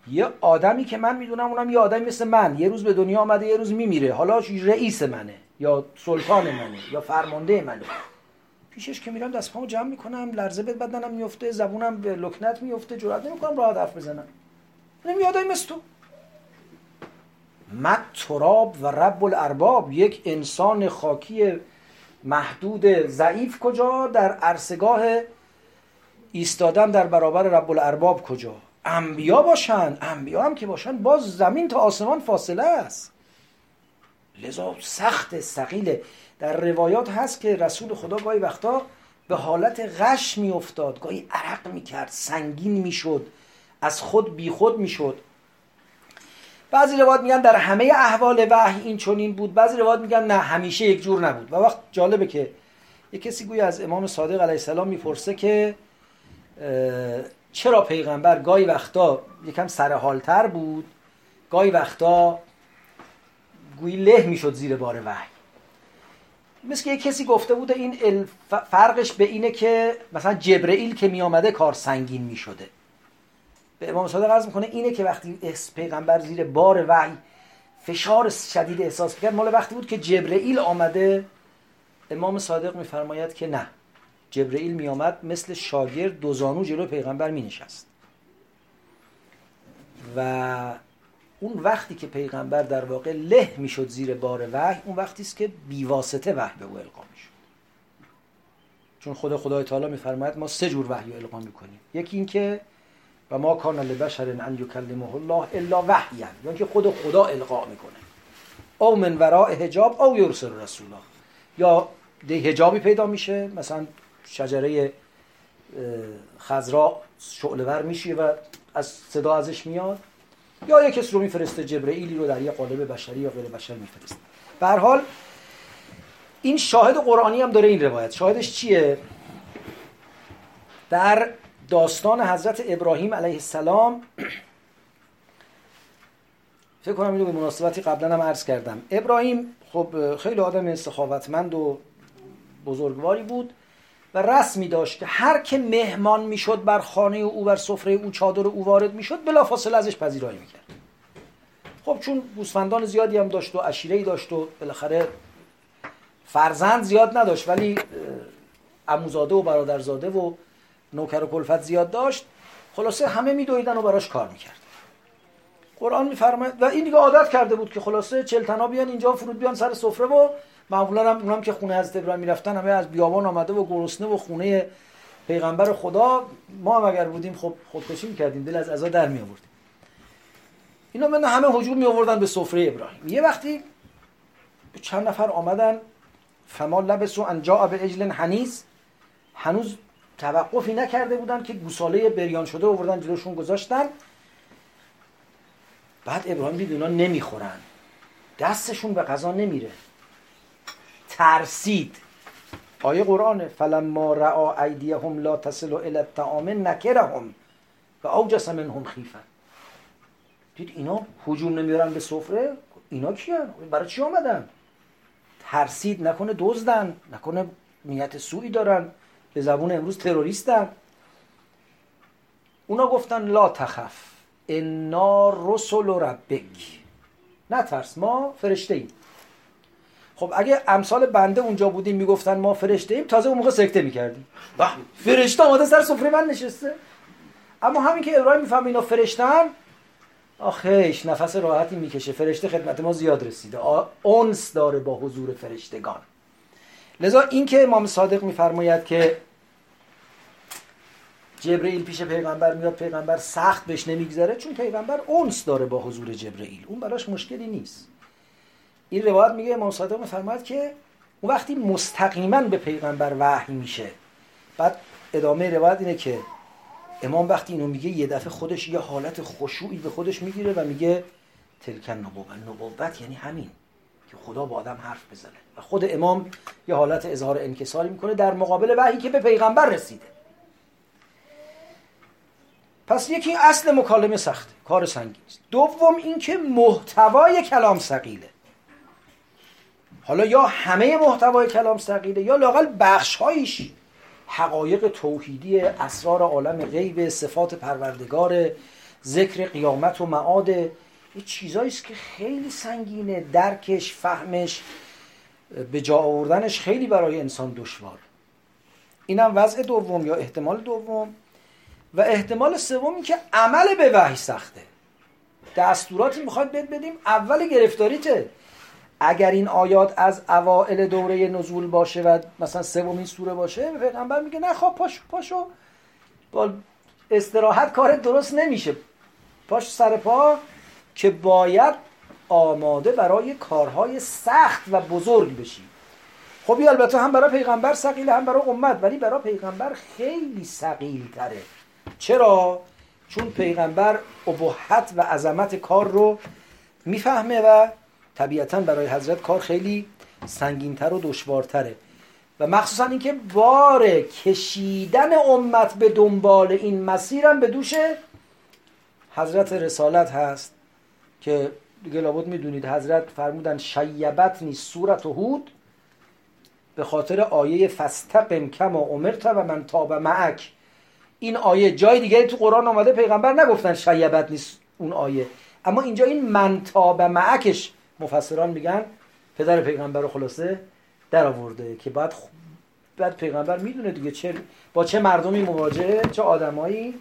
یه آدمی که من می‌دونم اونم یه آدمی مثل من. یه روز به دنیا آمده یه روز میمیره. حالا رئیس منه یا سلطان منه یا فرمانده منه. پیشش که میرم دست پامو جمع می‌کنم لرزه به بدنم میفته زبونم به لکنت میفته جرأت نمی‌کنم راحت حرف بزنم. نمیادای مثل تو. مت تراب و رب الارباب یک انسان خاکی محدود ضعیف کجا؟ در عرصگاه ایستادن در برابر رب الارباب کجا؟ انبیا باشن انبیا هم که باشن باز زمین تا آسمان فاصله است. لذا سخت سقیله در روایات هست که رسول خدا گاهی وقتا به حالت غش می افتاد گاهی عرق می کرد سنگین می شد از خود بی خود می شد بعضی روایات میگن در همه احوال وحی این چنین بود بعضی روایات میگن نه همیشه یک جور نبود. و وقت جالبه که یک کسی گوی از امام صادق علیه السلام می‌پرسه که چرا پیغمبر گاهی وقتا یکم سرحالتر بود؟ گاهی وقتا گویی له می‌شد زیر بار وحی. مثل که کسی گفته بوده این فرقش به اینه که مثلا جبرئیل که می آمده کار سنگین می شده به امام صادق عرض می‌کنه اینه که وقتی پیغمبر زیر بار وحی فشار شدید احساس کرد مال وقتی بود که جبرئیل آمده امام صادق میفرماید که نه. جبرئیل می آمد مثل شاگرد دوزانو جلو پیغمبر می نشست و اون وقتی که پیغمبر در واقع له می‌شد زیر بار وحی اون وقتی است که بیواسطه وحی به او القا می‌شد. چون خود خدای تعالی میفرماید ما سه جور وحی القا می‌کنیم. یکی اینکه و ما کان لبشر ان یکلمه الله الا وحیا یعنی که خود خدا القا می‌کنه. او من وراء حجاب او یرسل رسولا. یا ده حجابی پیدا میشه مثلا شجره خضرا شعله میشه و از صدا ازش میاد. یا یک کس رو میفرسته جبرئیلی رو در یه قالب بشری یا غیر بشر میفرسته. به حال این شاهد قرآنی هم داره این روایت. شاهدش چیه؟ در داستان حضرت ابراهیم علیه السلام <clears throat> فکر کنم اینو به مناسبتی قبلا هم عرض کردم. ابراهیم خب خیلی آدم سخاوتمند و بزرگواری بود. رسمی داشت که هر که مهمان می‌شد بر خانه او بر سفره او چادر او وارد می‌شد بلافاصله ازش پذیرایی می‌کرد. خب چون گوسفندان زیادی هم داشت و ای داشت و بالاخره فرزند زیاد نداشت ولی عموزاده و برادرزاده و نوکر و کلفت زیاد داشت خلاصه همه میدویدن و براش کار می‌کرد. قرآن میفرماید و این دیگه عادت کرده بود که خلاصه چلتنا بیان اینجا فرود بیان سر سفره و معمولا هم اونم که خونه از ابراهیم می‌رفتن همه از بیابان آمده و گرسنه و خونه پیغمبر خدا. ما هم اگر بودیم خب خودکشی می‌کردیم دل از عزا در می آوردیم اینا من همه هجوم می آوردن به سفره ابراهیم. یه وقتی چند نفر آمدن فما لبسو انجا به اجل حنیز هنوز توقفی نکرده بودن که گوساله بریان شده آوردن جلوشون گذاشتن. بعد ابراهیم دید اونا نمی‌خورن. دستشون به غذا نمیره. ترسید. آیه قرآنه فلما رعا ایدیهم لا تصل الى الطعام نکرهم و اوجس منهم خیفه. دید اینا هجوم نمیارن به سفره؟ اینا کیان؟ برای چی آمدن؟ ترسید نکنه دزدن نکنه نیت سوی دارن به زبون امروز تروریستن. اونا گفتن لا تخف انا رسول ربک. نترس ما فرشته ایم. خب اگه امثال بنده اونجا بودیم می‌گفتن ما فرشته ایم تازه اون موقع سکته می‌کردیم. فرشته آماده سر سفره من نشسته. اما همین که ابراهیم میفهم اینا فرشتن آخیش نفس راحتی می‌کشه. فرشته خدمت ما زیاد رسیده. اونس داره با حضور فرشتگان. لذا این که امام صادق میفرماید که جبرئیل پیش پیغمبر میاد پیغمبر سخت بهش نمیگذره چون پیغمبر اونس داره با حضور جبرئیل. اون براش مشکلی نیست. این روایت میگه امام صادق میفرماید که اون وقتی مستقیما به پیغمبر وحی میشه بعد ادامه روایت اینه که امام وقتی اینو میگه یه دفعه خودش یه حالت خشوعی به خودش می‌گیره و میگه تلکن نبوت نبوت یعنی همین که خدا با آدم حرف بزنه. و خود امام یه حالت اظهار انکساری می‌کنه در مقابل وحی که به پیغمبر رسیده. پس یکی اصل مکالمه سخته کار سنگین است دوم اینکه محتوای کلام ثقیله. حالا یا همه محتوای کلام ثقیله یا لاقل بخشهایش حقایق توحیدی اسرار عالم غیب صفات پروردگار ذکر قیامت و معاد. یه چیزایی است که خیلی سنگینه درکش فهمش به جا آوردنش خیلی برای انسان دشوار. اینم وضع دوم یا احتمال دوم. و احتمال سوم که عمل به وحی سخته. دستوراتی می‌خواد بد بدیم اول گرفتاریته. اگر این آیات از اوائل دوره نزول باشه و مثلا سومین سوره باشه پیغمبر میگه نه خب پاشو پاشو. با استراحت کار درست نمیشه. پاش سر پا که باید آماده برای کارهای سخت و بزرگ بشی. خب البته هم برای پیغمبر سقیله هم برای امت ولی برای پیغمبر خیلی سقیل تره چرا؟ چون پیغمبر ابهت و عظمت کار رو می‌فهمه و طبیعتا برای حضرت کار خیلی سنگینتر و دشوارتره. و مخصوصا اینکه بار کشیدن امت به دنبال این مسیرم به دوش حضرت رسالت هست که دیگه لابد می‌دونید حضرت فرمودن شیبت نیست صورت و هود به خاطر آیه فستقم کما امرت و من تاب معک. این آیه جای دیگه تو قرآن آمده پیغمبر نگفتن شیبت نیست اون آیه. اما اینجا این من تاب معکش مفسران میگن پدر پیغمبر رو خلاصه در آورده که بعد بعد پیغمبر می‌دونه دیگه چه با چه مردمی مواجهه چه آدمایی.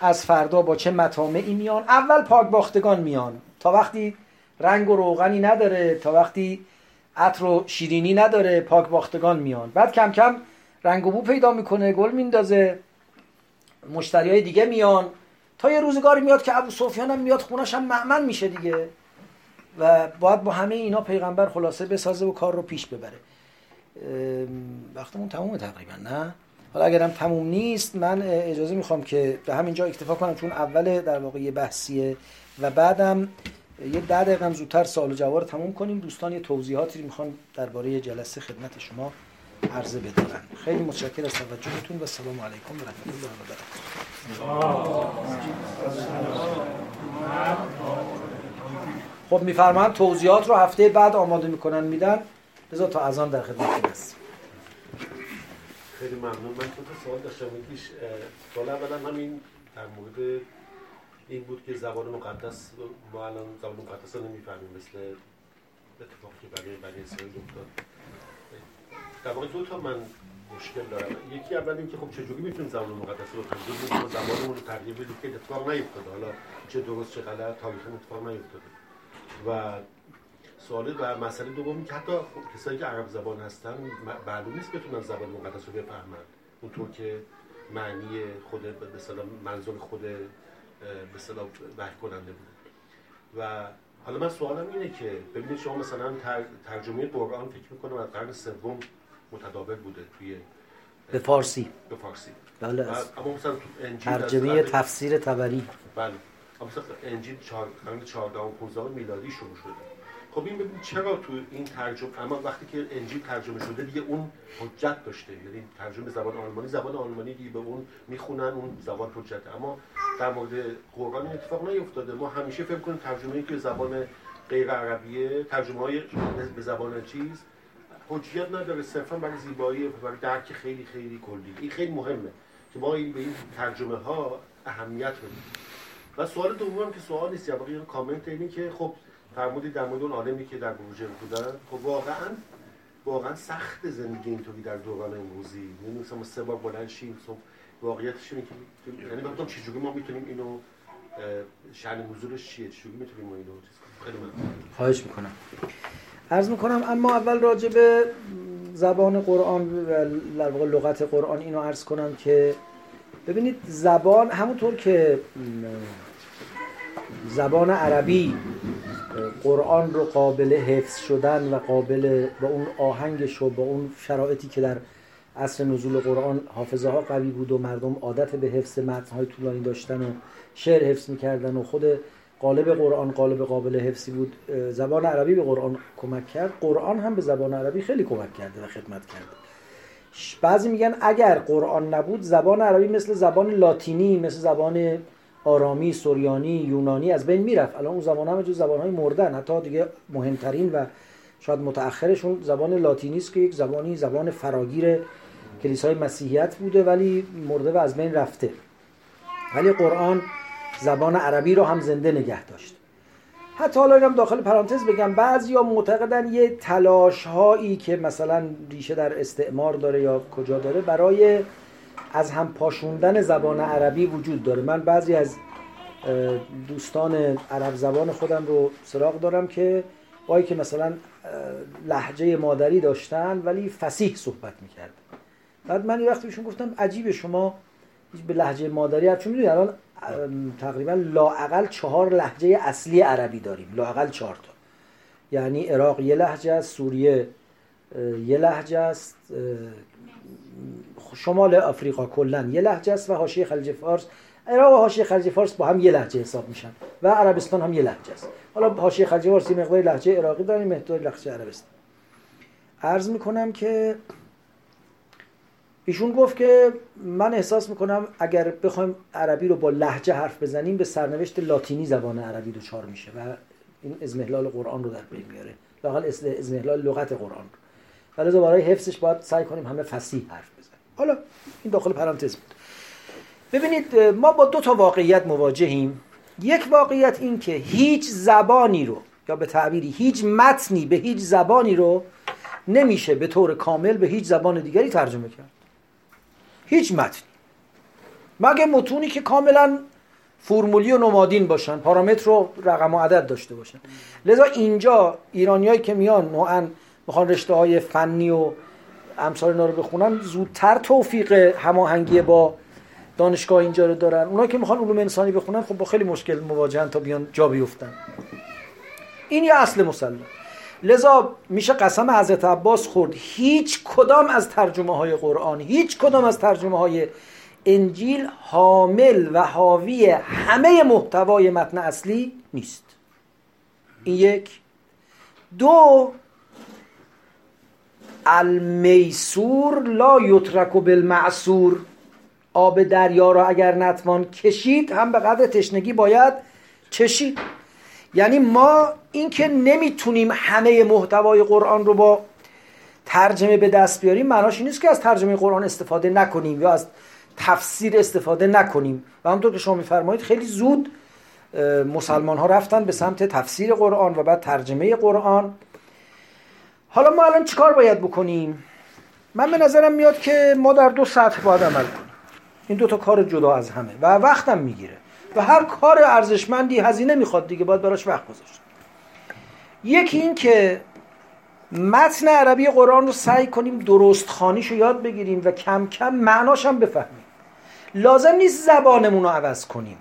از فردا با چه مطامعی میان. اول پاک باختگان میان. تا وقتی رنگ و روغنی نداره تا وقتی عطر و شیرینی نداره پاک باختگان میان. بعد کم کم رنگ و بو پیدا می‌کنه گل میندازه. مشتری های دیگه میان. تا یه روزگاری میاد که ابو سفیان هم میاد خونش هم معمن میشه دیگه. و باید با همه اینا پیغمبر خلاصه بسازه و کار رو پیش ببره. وقتمون تمومه تقریبا نه؟ حالا اگرم تموم نیست من اجازه می‌خوام که به همینجا اکتفا کنم چون اول در واقع یه بحثیه و بعدم یه ده دقیقه زودتر سوال و جواب تموم کنیم. دوستان یه توضیحاتی می‌خوان درباره جلسه خدمت شما عرضه بدارن. خیلی متشکر از توجهتون و سلام علیکم و رحمت الله و برکاته. خب میفرمان توضیحات رو هفته بعد آماده می‌کنن میدن. بذار تا از آن در خدمت هست خیلی ممنون. من تو سوال داشتم یکیش سوال اولا همین در مورد این بود که زبان مقدس ما الان زبان مقدس رو نمی‌فهمیم مثل اتفاقی برای بنی اسرائیل افتاد. در واقع دو تا من مشکل دارم. یکی اول اینکه خب چجوری می‌تونیم زبان مقدس رو بدیم و زبانمون رو تغییر بدیم که اتفاق نیفتاده. حالا چه درست چه غلط تاریخ اتفاق نیفتاده. و سوال و مسئله دوم که حتی خب کسایی که عرب زبان هستن معلوم نیست بتونن زبان مقدس رو بفهمن. اونطور که معنی خود به منظور خود به وحی کننده بود و حالا من سوالم اینه که ببینید شما مثلا ترجمه قرآن فکر می‌کنم از قرن سوم متداول بوده توی به فارسی. به فارسی. بله. اما مثلا ترجمه تفسیر تبری. بله. مثلا انجیل قرن 14 و 15 میلادی شروع شده. خب این ببین چرا تو این ترجمه اما وقتی که انجیل ترجمه شده دیگه اون حجت داشته. یعنی ترجمه زبان آلمانی زبان آلمانی دیگه به اون می‌خونن اون زبان حجت. اما در مورد قرآن اتفاق نیفتاده. ما همیشه فکر کنیم ترجمه که زبان غیر عربیه ترجمه های به زبان چیز حجیت نداره صرفا برای زیبایی برای درک خیلی خیلی کلی. این خیلی مهمه که ما این به این ترجمه ها اهمیت بدیم. و سوال دوم که سوال نیست یا کامنت اینه که خب فرمودید در مورد اون آدمی که در بروژه بودن خب واقعا واقعا سخت زندگی اینطوری در دوران امروزی. یعنی مثلا سه بار بلند شیم صبح واقعیتش اینه که یعنی چه چجوری ما می‌تونیم اینو شأن حضورش چیه؟ چجوری می‌تونیم ما اینو چیز خیلی ممنون. خواهش می‌کنم. عرض می‌کنم اما اول راجع به زبان قرآن و در واقع لغت قرآن اینو عرض کنم که ببینید زبان همونطور که زبان عربی قرآن رو قابل حفظ شدن و قابل با اون آهنگش و با اون شرایطی که در اصل نزول قرآن حافظه ها قوی بود و مردم عادت به حفظ های طولانی داشتن و شعر حفظ می‌کردن و خود قالب قرآن قالب قابل حفظی بود. زبان عربی به قرآن کمک کرد. قرآن هم به زبان عربی خیلی کمک کرده و خدمت کرده بعضی میگن اگر قرآن نبود زبان عربی مثل زبان لاتینی مثل زبان آرامی سوریانی یونانی از بین می‌رفت. الان اون زمان هم جو زبان های مردن حتی دیگه مهمترین و شاید متأخرشون زبان لاتینی است که یک زبانی زبان فراگیر کلیسای مسیحیت بوده ولی مرده و از بین رفته. ولی قرآن زبان عربی رو هم زنده نگه داشت. حتی حالا اینم داخل پرانتز بگم بعضیا معتقدن یه تلاش هایی که مثلا ریشه در استعمار داره یا کجا داره برای از هم پاشوندن زبان عربی وجود داره. من بعضی از دوستان عرب زبان خودم رو سراغ دارم که وای که مثلا لحجه مادری داشتن ولی فسیح صحبت می‌کرد بعد من یه وقتی بهشون گفتم عجیبه شما به لحجه مادری هست چون الان تقریبا لاعقل چهار لحجه اصلی عربی داریم. لاعقل چهار تا. یعنی عراق یه لحجه است سوریه یه لحجه است شمال آفریقا کلا یه لحجه است و حاشیه خلیج فارس عراق و حاشیه خلیج فارس با هم یه لحجه حساب میشن و عربستان هم یه لحجه است. حالا حاشیه خلیج فارس مقدار لحجه عراقی داریم مقدار لحجه عربستان. عرض می‌کنم که ایشون گفت که من احساس می‌کنم اگر بخوایم عربی رو با لحجه حرف بزنیم به سرنوشت لاتینی زبان عربی دچار میشه و این ازمهلال قرآن رو در بین میاره. لاقل ازمهلال لغت قرآن رو. ولی برای حفظش باید سعی کنیم همه فصیح حرف حالا این داخل پرانتز بود. ببینید ما با دو تا واقعیت مواجهیم. یک واقعیت این که هیچ زبانی رو یا به تعبیری هیچ متنی به هیچ زبانی رو نمیشه به طور کامل به هیچ زبان دیگری ترجمه کرد. هیچ متنی. مگه متونی که کاملا فرمولی و نمادین باشن پارامتر و رقم و عدد داشته باشن. لذا اینجا ایرانیایی که میان نوعا می‌خوان رشته های فنی و امثال اینا رو بخونن زودتر توفیق هماهنگی با دانشگاه اینجا رو دارن. اونایی که می‌خوان علوم انسانی بخونن خب با خیلی مشکل مواجهن تا بیان جا بیفتن. این یه اصل مسلم لذا میشه قسم حضرت عباس خورد. هیچ کدام از ترجمه های قرآن هیچ کدام از ترجمه های انجیل حامل و حاوی همه محتوای متن اصلی نیست. این یک. دو المیسور لا یترک بالمعصور. آب دریا را اگر نتوان کشید هم به قدر تشنگی باید چشید یعنی ما اینکه نمی‌تونیم همه محتوای قرآن رو با ترجمه به دست بیاریم معناش نیست که از ترجمه قرآن استفاده نکنیم یا از تفسیر استفاده نکنیم. و همونطور که شما میفرمایید خیلی زود مسلمان ها رفتن به سمت تفسیر قرآن و بعد ترجمه قرآن. حالا ما الان چیکار باید بکنیم؟ من به نظرم میاد که ما در دو سطح باید عمل کنیم. این دو تا کار جدا از همه و وقتم می‌گیره و هر کار ارزشمندی هزینه می‌خواد دیگه باید براش وقت گذاشت. یکی این که متن عربی قرآن رو سعی کنیم درست خانیش رو یاد بگیریم و کم کم معناش هم بفهمیم. لازم نیست زبانمون رو عوض کنیم.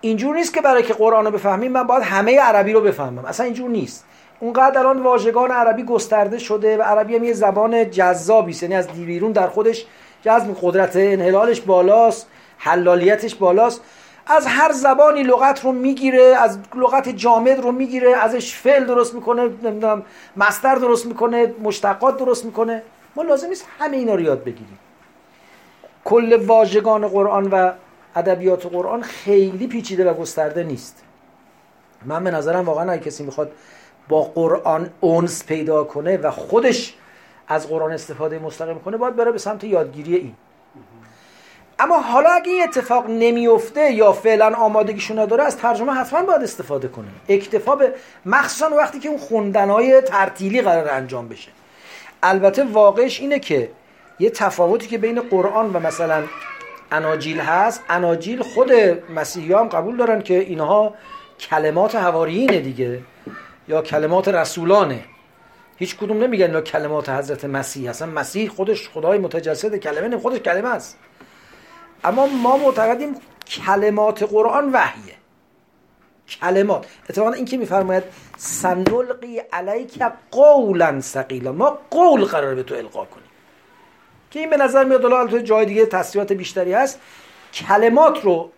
اینجور نیست که برای که قرآن رو بفهمیم من باید همه عربی رو بفهمم. اصلا اینجور نیست. اونقدر الان واژگان عربی گسترده شده و عربی هم یه زبان جذابی یعنی از دیویرون در خودش جذب قدرت انحلالش بالاست حلالیتش بالاست. از هر زبانی لغت رو می‌گیره از لغت جامد رو می‌گیره ازش فعل درست می‌کنه نمی‌دونم مستر درست می‌کنه مشتقات درست می‌کنه. ما لازم نیست همه اینا رو یاد بگیریم. کل واژگان قرآن و ادبیات قرآن خیلی پیچیده و گسترده نیست. من به نظرم واقعا اگه کسی می‌خواد با قرآن اونس پیدا کنه و خودش از قرآن استفاده مستقیم کنه باید بره به سمت یادگیری این. اما حالا اگه این اتفاق نمیفته یا فعلا آمادگیشون نداره از ترجمه حتما باید استفاده کنه. اکتفا به مخصوصا وقتی که اون خوندنهای ترتیلی قرار انجام بشه. البته واقعش اینه که یه تفاوتی که بین قرآن و مثلا اناجیل هست. اناجیل خود مسیحی هم قبول دارن که اینها کلمات هواریینه دیگه. یا کلمات رسولانه. هیچ کدوم نمیگن اینا کلمات حضرت مسیح. هستن مسیح خودش خدای متجسد کلمه نه خودش کلمه است. اما ما معتقدیم کلمات قرآن وحیه. کلمات. اتفاقا این که میفرماید سنلقی علیک قولا ثقیلا. ما قول قرار به تو القا کنیم. که این به نظر میاد حالا تو جای دیگه تصریحات بیشتری هست. کلمات رو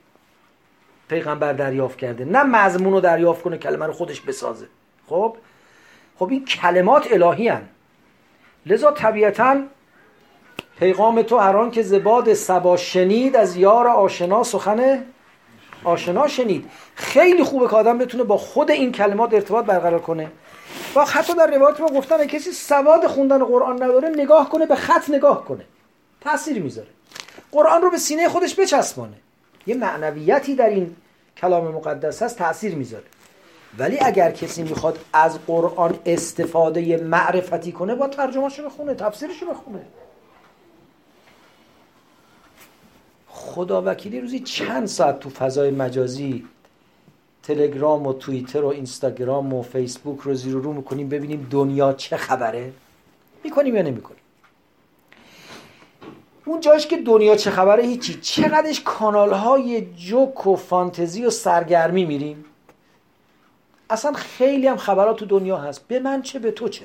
پیغمبر دریافت کرده. نه مضمون رو دریافت کنه کلمه رو خودش بسازه. خب؟ خب این کلمات الهی هن. لذا طبیعتا پیغام تو هران که زباد سبا شنید از یار آشنا سخن آشنا شنید. خیلی خوبه که آدم بتونه با خود این کلمات ارتباط برقرار کنه. و حتی در روایت ما گفتن کسی سواد خوندن قرآن نداره نگاه کنه به خط نگاه کنه. تاثیر می‌ذاره. قرآن رو به سینه خودش بچسبانه. یه معنویتی در این کلام مقدس هست تاثیر می‌ذاره. ولی اگر کسی می‌خواد از قرآن استفاده معرفتی کنه با ترجمهشو بخونه تفسیرشو بخونه. خدا وکیلی روزی چند ساعت تو فضای مجازی تلگرام و توییتر و اینستاگرام و فیسبوک رو زیر رو می‌کنیم ببینیم دنیا چه خبره؟ می‌کنیم یا نمی‌کنیم؟ اون جاش که دنیا چه خبره هیچی. چقدرش کانال های جوک و فانتزی و سرگرمی میریم؟ اصلا خیلی هم خبرات تو دنیا هست. به من چه به تو چه؟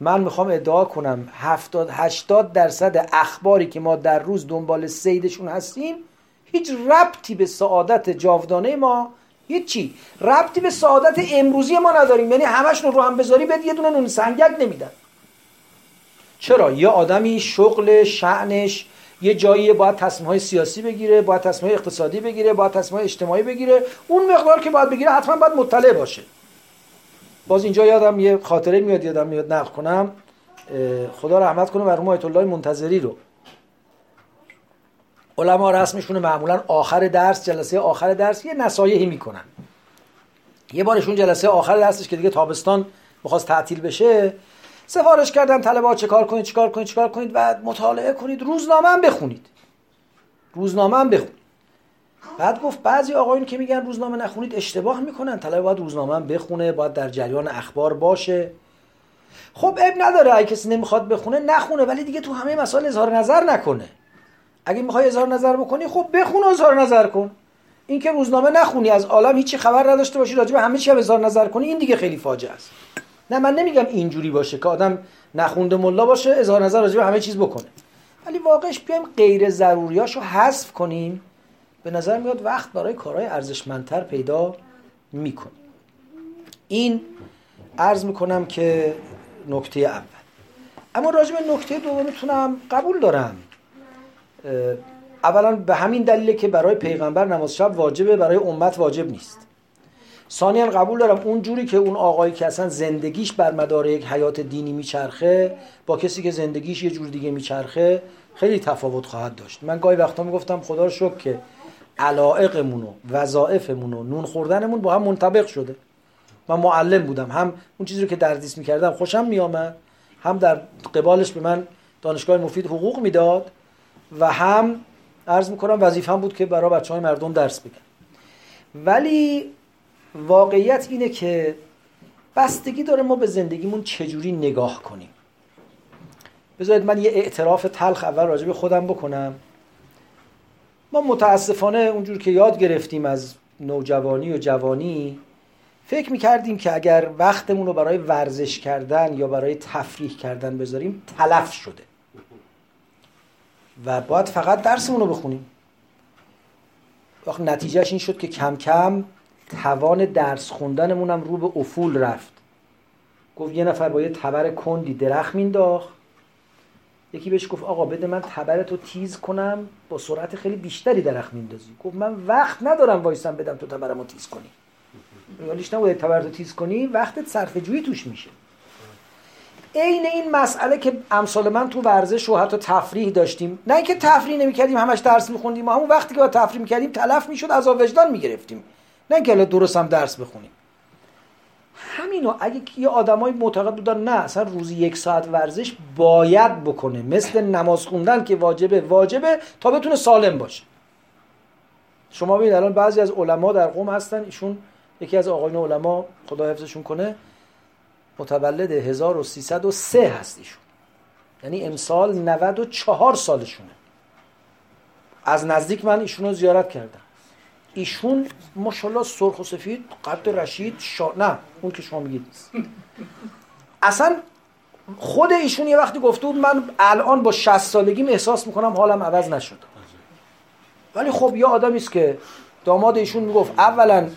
من می‌خوام ادعا کنم 70 80 درصد اخباری که ما در روز دنبال سیدشون هستیم هیچ ربطی به سعادت جاودانه ما هیچی. ربطی به سعادت امروزی ما نداریم. یعنی همشون رو هم بذاری بهت یه دونه نون سنگک نمیدن. چرا؟ یه آدمی شغل شعنش یه جایی باید تصمیم های سیاسی بگیره باید تصمیم های اقتصادی بگیره باید تصمیم های اجتماعی بگیره. اون مقدار که باید بگیره حتما باید مطلع باشه. باز اینجا یادم یه خاطره میاد یادم میاد نقل کنم. خدا رحمت کنه مرحوم آیت الله منتظری رو. علما رسمشون معمولا آخر درس جلسه آخر درس یه نصایحی می‌کنن. یه بارشون جلسه آخر درسش که دیگه تابستان می‌خواست تعطیل بشه سفارش کردن طلبه ها چه کار کنید چیکار کنید چیکار کنید؟ و مطالعه کنید روزنامه هم بخونید. روزنامه هم بخونید. بعد گفت بعضی آقایون که میگن روزنامه نخونید اشتباه می‌کنن طلبه باید روزنامه هم بخونه باید در جریان اخبار باشه. خب اب نداره اگه کسی نمی‌خواد بخونه نخونه ولی دیگه تو همه مسائل اظهار نظر نکنه. اگه می‌خوای اظهار نظر بکنی خب بخون و اظهار نظر کن. اینکه روزنامه نخونی از عالم هیچی خبر نداشته باشی راجع به همه چی هم اظهار نظر کنی این دیگه خیلی فاجعه است. نه من نمیگم اینجوری باشه که آدم نخونده ملا باشه اظهار نظر راجع به همه چیز بکنه. ولی واقعش بیایم غیر ضروریاشو حذف کنیم. به نظر میاد وقت برای کارهای ارزشمندتر پیدا می‌کنیم این عرض می‌کنم که نکته اول. اما راجع به نکته دومتونم قبول دارم. اولا به همین دلیله که برای پیغمبر نماز شب واجبه برای امت واجب نیست. ثانیا قبول دارم اون جوری که اون آقایی که اصلا زندگیش بر مدار یک حیات دینی میچرخه با کسی که زندگیش یه جور دیگه میچرخه خیلی تفاوت خواهد داشت. من گاهی وقتا می‌گفتم خدا رو شکر که علائقمون و وظایفمون و نون خوردنمون با هم منطبق شده. من معلم بودم. هم اون چیزی رو که دردیس می‌کردم خوشم میامد هم در قبالش به من دانشگاه مفید حقوق می‌داد و هم عرض می‌کنم وظیفم بود که برای بچه های مردم درس بگم. ولی واقعیت اینه که بستگی داره ما به زندگیمون چجوری نگاه کنیم. بذارید من یه اعتراف تلخ اول راجع به خودم بکنم. ما متاسفانه اونجور که یاد گرفتیم از نوجوانی و جوانی فکر می‌کردیم که اگر وقتمون رو برای ورزش کردن یا برای تفریح کردن بذاریم تلف شده. و باید فقط درسمون رو بخونیم. وقت نتیجهش این شد که کم کم توان درس خوندنمون هم رو به افول رفت. گفت یه نفر با یه تبر کندی درخت مینداخت. یکی بهش گفت آقا بده من تبرتو تیز کنم با سرعت خیلی بیشتری درخت میندازی. گفت من وقت ندارم وایسم بدم تو تبرمو تیز کنی. یالیش نبوده تبرتو تیز کنی وقتت صرف جویی توش میشه. عین این مسئله که امثال من تو ورزش و حتی تفریح داشتیم. نه اینکه تفریح نمی‌کردیم همش درس میخوندیم. همون وقتی که با تفریح می‌کردیم تلف می‌شد از وجدان می‌گرفتیم. نه اینکه درست هم درس بخونیم. همینو اگه یه آدمای معتقد بودن نه اصلا روزی یک ساعت ورزش باید بکنه. مثل نماز خوندن که واجبه واجبه تا بتونه سالم باشه. شما ببینید الان بعضی از علما در قوم هستن ایشون یکی از آقایون علما خدا حفظشون کنه متولد 1303 هست ایشون. یعنی امسال 94 سالشونه. از نزدیک من ایشون زیارت کردم. ایشون ماشاءالله سرخ و سفید قد رشید شا... نه اون که شما میگید. اصلا خود ایشون یه وقتی گفته بود من الان با 60 سالگیم احساس می‌کنم حالم عوض نشد. ولی خب یه آدمی است که داماد ایشون می‌گفت اولا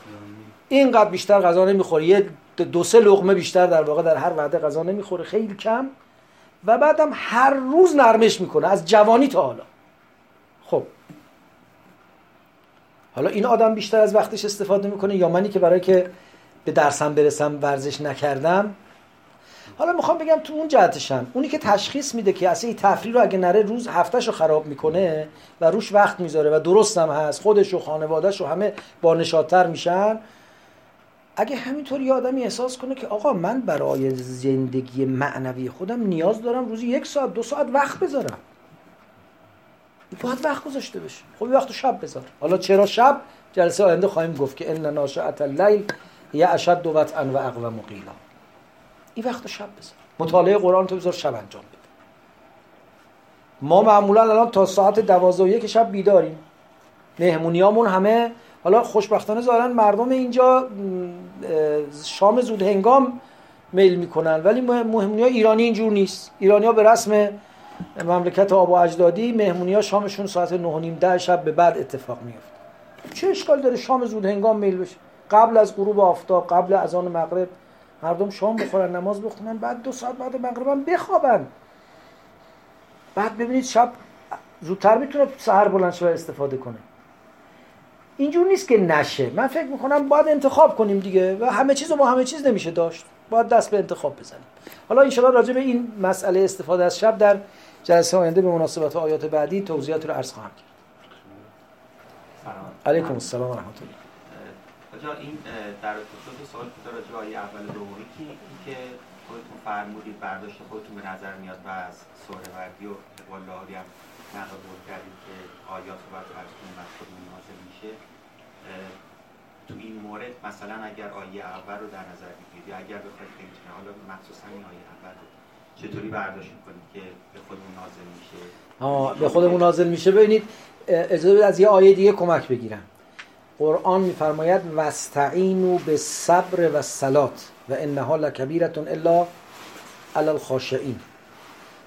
اینقدر بیشتر غذا نمی‌خوره یه دو سه لغمه بیشتر در واقع در هر وعده غذا نمی‌خوره خیلی کم. و بعدم هر روز نرمش می‌کنه از جوانی تا حالا. خب حالا این آدم بیشتر از وقتش استفاده می‌کنه یا منی که برای که به درسم برسم ورزش نکردم؟ حالا می‌خوام بگم تو اون جهتشم. اونی که تشخیص میده که اصلا این تفریح رو اگه نره روز هفتهش رو خراب می‌کنه و روش وقت می‌ذاره و درست هم هست خودش و خانوادهش و همه با نشادتر میشن اگه همینطور یه آدمی احساس کنه که آقا من برای زندگی معنوی خودم نیاز دارم روزی یک ساعت دو ساعت وقت بذارم. باید وقت گذاشته بشه خب وقت شب بذار. حالا چرا شب؟ جلسه آینده خواهیم گفت که ان ناشئت اللیل یه اشد دو وطعا و اقوى مقیلا. این وقت شب بذار. مطالعه قرآن تو بذار شب انجام بده. ما معمولا الان تا ساعت دوازده و یک شب بیداریم. مهمونیامون همه حالا خوشبختانه ظاهرا مردم اینجا شام زود هنگام میل می‌کنن ولی مهمونی ها ایرانی اینجور نیست. ایرانی ها به رسم مملکت آب و اجدادی مهمونی ها شامشون ساعت 9 و نیم ده شب به بعد اتفاق میفته چه اشکال داره شام زود هنگام میل بشه؟ قبل از غروب آفتاب قبل از آن مغرب مردم شام بخورن نماز بخونن بعد دو ساعت بعد مغرب هم بخوابن. بعد ببینید شب زودتر می‌تونه سهر بلند استفاده کنه. اینجور نیست که نشه. من فکر می‌کنم باید انتخاب کنیم دیگه و همه چیز رو با همه چیز نمیشه داشت. باید دست به انتخاب بزنیم. حالا انشاءالله راجع به این مسئله استفاده از شب در جلسه آینده به مناسبت آیات بعدی توضیحات رو عرض خواهم کرد. علیکم السلام و رحمت الله این در خصوص سوال که راجع به آیه اول دومی که خودتون فرمودید برداشت خودتون به نظر میاد و از سوره وردی و اقبال لاهوری هم نقل بود کردید که آیات رو باید عرض کنیم و خودمون نازل میشه. تو این مورد مثلا اگر آیه اول رو در نظر بگیرید یا اگر بخواید خیلی حالا مخصوصا این آیه اول رو. چطوری برداشت می‌کنید که به خودمون نازل میشه؟ آه به خودمون نازل میشه. ببینید اجازه از یه آیه دیگه کمک بگیرم. قرآن میفرماید واستعینوا به صبر و سلات و انها لکبیرتون الا علی الخاشعین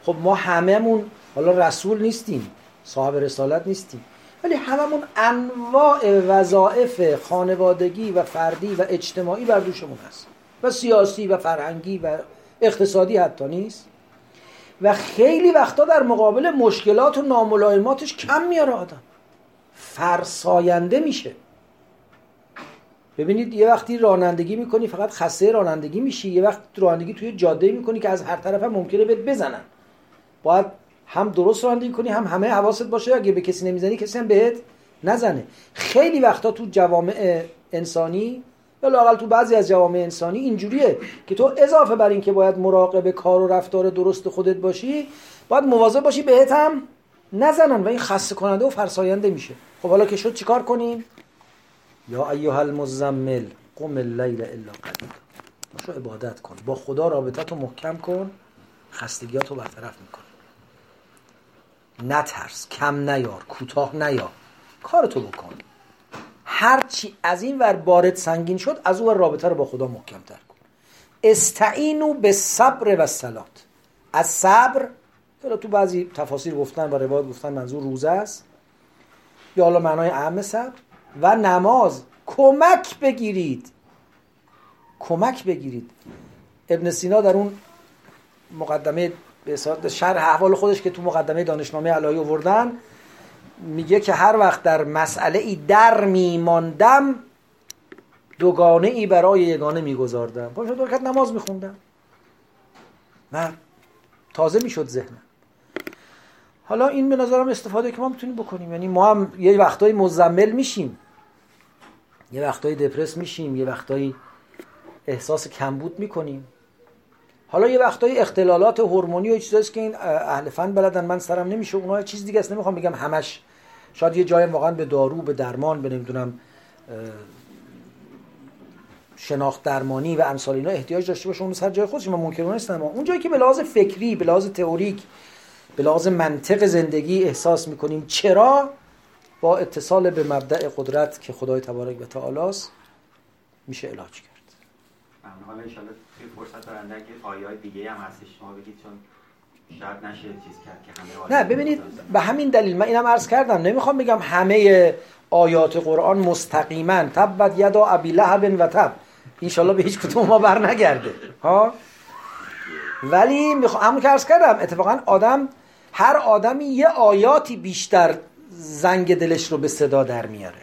خب ما هممون حالا رسول نیستیم صاحب رسالت نیستیم ولی هممون انواع وظایف خانوادگی و فردی و اجتماعی بر دوشمون هست. و سیاسی و فرهنگی و اقتصادی حتی نیست. و خیلی وقتا در مقابل مشکلات و ناملایماتش کم میاره آدم. فرساینده میشه. ببینید یه وقتی رانندگی می‌کنی فقط خسته رانندگی میشی. یه وقت رانندگی توی جاده می‌کنی که از هر طرف هم ممکنه بهت بزنن. باید هم درست رانندگی کنی هم همه حواست باشه. اگه به کسی نمی‌زنی کسی هم بهت نزنه. خیلی وقتا تو جوامع انسانی یا لاقل تو بعضی از جوامع انسانی اینجوریه که تو اضافه بر اینکه باید مراقب کار و رفتار درست خودت باشی باید مواظب باشی بهت هم نزنن و این خسته کننده و فرساینده میشه. خب حالا که شد چیکار کنیم؟ یا ایها المزمل قم اللیل الا قلیلا. باشو عبادت کن. با خدا رابطت رو محکم کن. خستگیات رو برطرف میکن نترس. کم نیار. کوتاه نیار. کارتو بکن. هرچی از این ور بارد سنگین شد از اون رابطه رو با خدا محکم تر کن. استعینو به صبر و سلات از صبر تو بعضی تفاسیر گفتن و روایت گفتن منظور روزه است. یا حالا معنای اهم صبر. و نماز. کمک بگیرید. کمک بگیرید. ابن سینا در اون مقدمه به شرح احوال خودش که تو مقدمه دانشنامه علایی آوردن میگه که هر وقت در مسئله ای در میماندم دوگانه ای برای یگانه میگذاردم. پا شد رکت نماز میخوندم. نه تازه می‌شد ذهنم. حالا این به نظرم استفاده که ما می‌تونیم بکنیم. یعنی ما هم یه وقتای مزمل میشیم. یه وقتایی دپرس میشیم یه وقتایی احساس کمبود می‌کنیم. حالا یه وقتایی اختلالات هورمونی و چیزاست که این اهل فن بلدن من سرم نمیشه اونها چیز دیگه است نمی‌خوام بگم همش شاید یه جای واقعا به دارو به درمان به نمی‌دونم شناخت درمانی و امثال اینا احتیاج داشته باشه. اون سر جای خودش من ممکن نیستم. اون جایی که به لحاظ فکری به لحاظ تئوریک به لحاظ منطق زندگی احساس می‌کنیم. چرا؟ با اتصال به مبدع قدرت که خدای تبارک و تعالی است میشه علاج کرد. حالا فرصت دارنده که آیات دیگه هم هستش شما بگید چون شاید نشه چیز کرد که همه نه ببینید به همین دلیل من اینم عرض کردم نمی‌خوام بگم همه آیات قرآن مستقیما تبت یدا ابی لهب و تب. انشالله به هیچ کدوم ما بر نگرده ها؟ ولی می‌خوام همون که عرض کردم اتفاقا آدم هر آدمی یه آیاتی بیشتر زنگ دلش رو به صدا در میاره.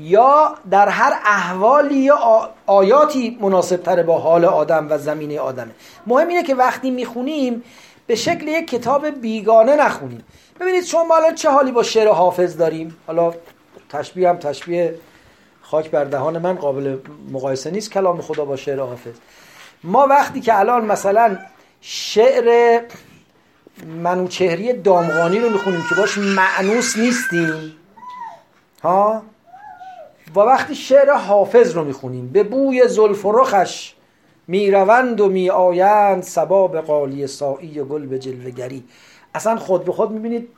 یا در هر احوالی یا آیاتی مناسب تره با حال آدم و زمینه آدمه. مهم اینه که وقتی می‌خونیم به شکل یک کتاب بیگانه نخونیم. ببینید شما الان چه حالی با شعر حافظ داریم؟ حالا تشبیه هم تشبیه خاک بر دهان من قابل مقایسه نیست کلام خدا با شعر حافظ. ما وقتی که الان مثلا شعر منوچهری دامغانی رو می‌خونیم که باش معنوس نیستیم ها؟ و وقتی شعر حافظ رو می‌خونیم به بوی زلف و رخش می‌روند و میآیند سباب قالی سایی و گل به جلوگری اصلا خود به خود می‌بینید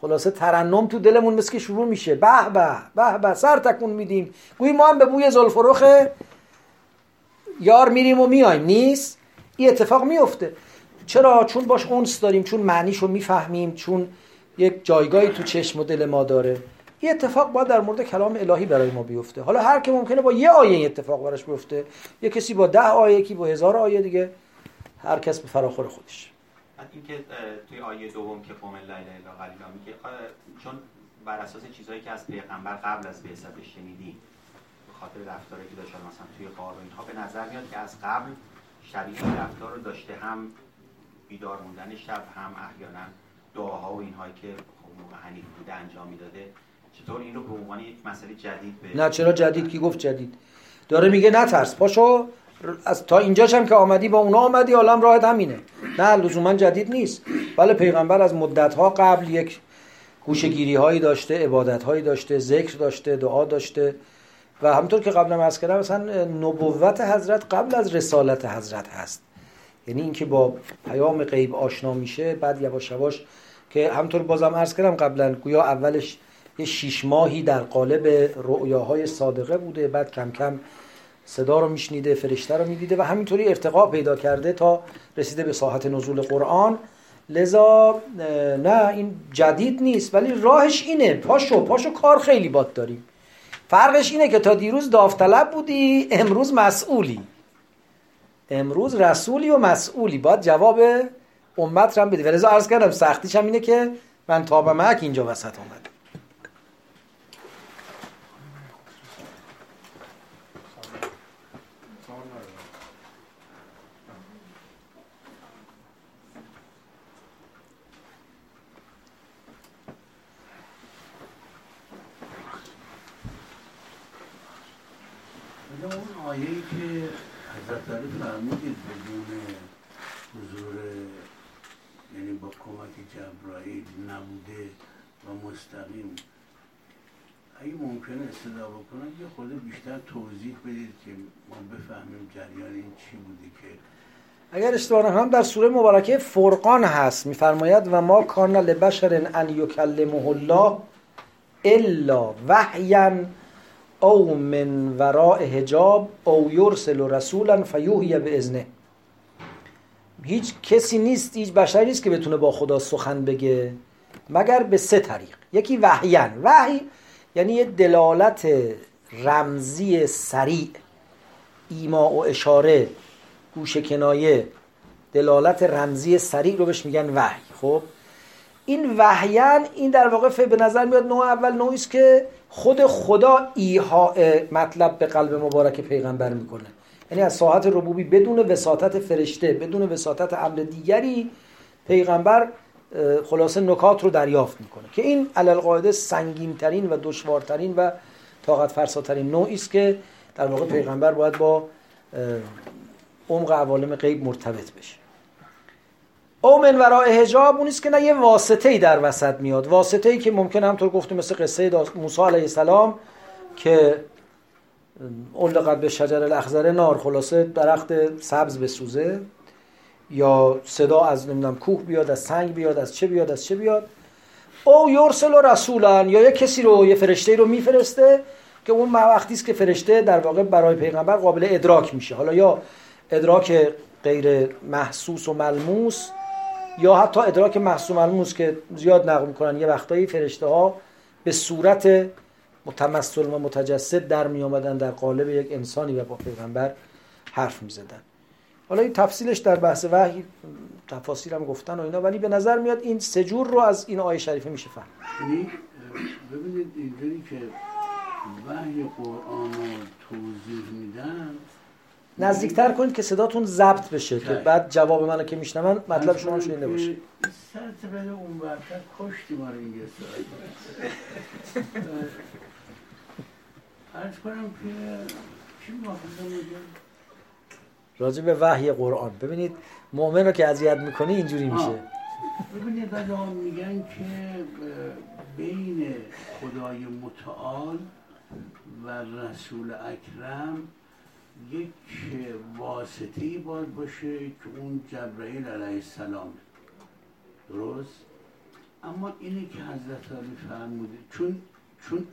خلاصه ترنم تو دلمون مثل که شروع میشه. به به به به سر تکون میدیم. گویی ما هم به بوی زلف و رخ یار میریم و میایم نیست؟ این اتفاق میفته چرا؟ چون باش اونس داریم چون معنیشو می‌فهمیم چون یک جایگاهی تو چشم و دل ما داره. این اتفاق باید در مورد کلام الهی برای ما بیفته. حالا هر که ممکنه با یه آیه این اتفاق براش بیفته. یه کسی با ده آیه یکی با هزار آیه دیگه. هر کس به فراخور خودش. اینکه توی آیه دوم که قوم لا اله الا قلیلا میگه چون بر اساس چیزهایی که از پیغمبر قبل از بعثتش شنیدی به خاطر رفتاری که داشتن مثلا توی غار و اینها به نظر میاد که از قبل شبیه رفتار رو داشته هم بیدار موندن شب هم احیانا دعاها و اینهایی که خب موقع حنیف بوده انجام می‌داده. چطور این رو به عنوان یک مسئله جدید به نه چرا جدید؟ کی گفت جدید؟ داره میگه نترس پاشو از تا اینجاش هم که آمدی با اونا آمدی حالا هم راحت همینه. نه لزوما جدید نیست. بله پیغمبر از مدت ها قبل یک گوشگیری هایی داشته عبادت هایی داشته ذکر داشته دعا داشته. و همطور که قبلا از کردم مثلا نبوت حضرت قبل از رسالت حضرت هست. یعنی اینکه با پیام غیب آشنا میشه بعد یواش یواش که همطور بازم عرض کردم قبلا گویا اولش یه شیش ماهی در قالب رؤیاهای صادقه بوده بعد کم کم صدا رو میشنیده فرشته رو می‌دیده و همینطوری ارتقا پیدا کرده تا رسیده به ساحت نزول قرآن. لذا نه این جدید نیست ولی راهش اینه. پاشو پاشو کار خیلی باد داریم. فرقش اینه که تا دیروز داوطلب بودی امروز مسئولی. امروز رسولی و مسئولی. باید جواب امت رو هم بدی. و عرض کردم سختیش هم اینه که من تابمک اینجا وسط آمد صدا بکنم یه خود بیشتر توضیح بدید که ما بفهمیم جریان این چی بودی که. اگر اشتباه نکنم در سوره مبارکه فرقان هست میفرماید و ما کان لبشر ان یکلمه الله الا وحیا او من وراء حجاب او یرسل رسولا فیوهی به ازنه هیچ کسی نیست هیچ بشری نیست که بتونه با خدا سخن بگه مگر به سه طریق. یکی وحیان. وحی یعنی یه دلالت رمزی سریع. ایما و اشاره گوش کنایه دلالت رمزی سریع رو بهش میگن وحی. خب؟ این وحیان این در واقع به نظر میاد نوع اول نوعی است که خود خدا ایها مطلب به قلب مبارک پیغمبر می‌کنه. یعنی از ساعت ربوبی بدون وساطت فرشته بدون وساطت امر دیگری پیغمبر خلاصه نکات رو دریافت می‌کنه. که این علل سنگین ترین و دشوارترین و طاقت فرساترین نوعی است که در واقع پیغمبر باید با عمق عوالم غیب مرتبط بشه. او من ورای حجاب اون که نه یه واسطه ای در وسط میاد. واسطه ای که ممکن همطور گفتیم مثل قصه موسی علیه السلام که علقت به شجر الاخضر نار خلاصه درخت سبز بسوزه یا صدا از نمی‌دونم کوه بیاد از سنگ بیاد از چه بیاد از چه بیاد. او یرسل و رسولن یا یه کسی رو یه فرشته رو میفرسته که اون وقتی است که فرشته در واقع برای پیغمبر قابل ادراک میشه. حالا یا ادراک غیر محسوس و ملموس یا حتی ادراک محسوس و ملموس که زیاد نقل می‌کنن یه وقتایی فرشته ها به صورت متمثل و متجسد در می آمدن در قالب یک انسانی و با پیغمبر حرف می زدن. حالا این تفصیلش در بحث وحی تفاصیل هم گفتن و اینا ولی به نظر میاد این سجور رو از این آیه شریفه میشه فهم یعنی ببینید اینجوری که وحی قرآن رو توضیح میدن نزدیکتر کنید که صداتون ضبط بشه که بعد جواب منو که میشنون مطلب شما شنیده باشه. سر بده اون برتر کشتی ما رو ارز کنم که چی راجع به وحی قرآن. ببینید مؤمن رو که اذیت می‌کنی اینجوری میشه. ببینید میگن که بین خدای متعال و رسول اکرم یک واسطه باید باشه که اون جبرائیل علیه السلام. درست؟ اما اینی که حضرت علی فرموده چون چون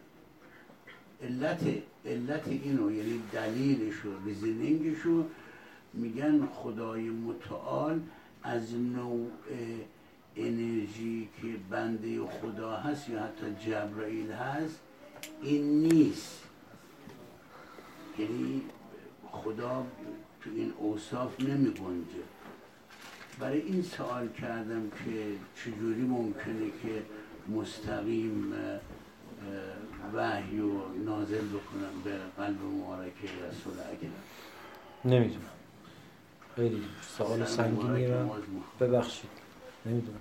علت علت اینو یعنی دلیلش و ریزنینگش میگن خدای متعال از نوع انرژی که بنده خدا هست یا حتی جبرائیل هست این نیست. یعنی خدا تو این اوصاف نمی گنجه. برای این سوال کردم که چجوری ممکنه که مستقیم وحی و نازل بکنم به قلب مبارک رسول اکرم نمی‌دونم. خیلی سوال سنگینیه ببخشید. نمی‌دونم.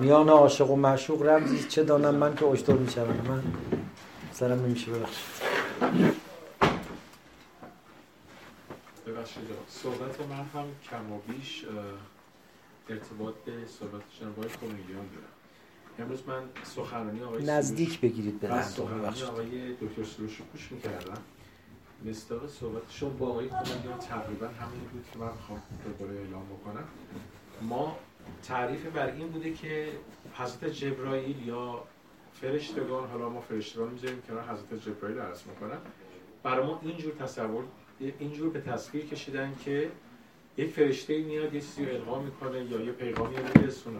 میان عاشق و معشوق رمزی چه دانم من که اشتر میشم من سرم نمیشه ببخشید. ببخشید. صحبت من هم کم و بیش ارتباط به صحبت جناب آقای دارم. امروز من سخنرانی آقای نزدیک بگیرید به سخنرانی آقای دکتر سروش رو گوش می‌کردم. مصداق صحبتشون با آقای کمیلیان تقریبا همین بود که من می‌خوام دوباره اعلام بکنم. ما تعریف بر این بوده که حضرت جبرائیل یا فرشتگان حالا ما فرشتگان می‌ذاریم کنار حضرت جبرائیل عرض می‌کنم. برای ما اینجور تصور اینجور به تصویر کشیدن که یک فرشته میاد یه القا می‌کنه یا یه پیغامی رو میرسونه.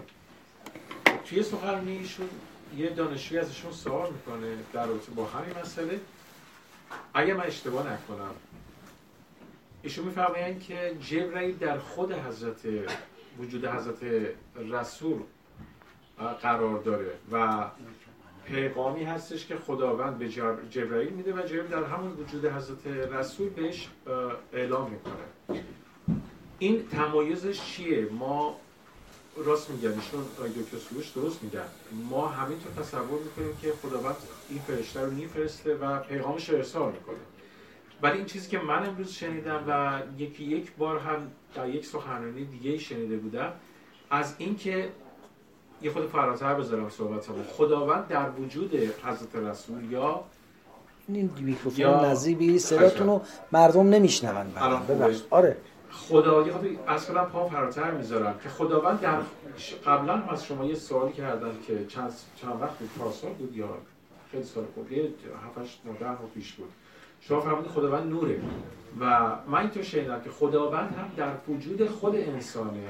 توی سخنرانی ایشون یه دانشجوی ازشون سوال می‌کنه در رابطه با همین مسئله. اگه من اشتباه نکنم ایشون میفرمایند که جبرئیل در خود حضرت وجود حضرت رسول قرار داره و پیغامی هستش که خداوند به جبرئیل میده و جبرئیل در همون وجود حضرت رسول بهش اعلام می‌کنه. این تمایزش چیه؟ ما راست میگن ایشون دکتر سروش درست میگن. ما همینطور تصور می‌کنیم که خداوند این فرشته رو میفرسته و پیغامش رو ارسال می‌کنه. ولی این چیزی که من امروز شنیدم و یکی یک بار هم در یک سخنرانی دیگه شنیده بودم از اینکه یه خود فراتر بذارم صحبت خداوند در وجود حضرت رسول یا این میکروفون نزدیک صداتون رو مردم نمیشنون آره. خدا از کنم پا فراتر می‌ذارم. که خداوند در قبلا هم از شما یه سوالی کردم که چند چند وقت بود؟ پارسال بود یا خیلی سال یه 7 9 پیش بود. شما فرمودید خداوند نوره. و من اینطور شنیدم که خداوند هم در وجود خود انسانه.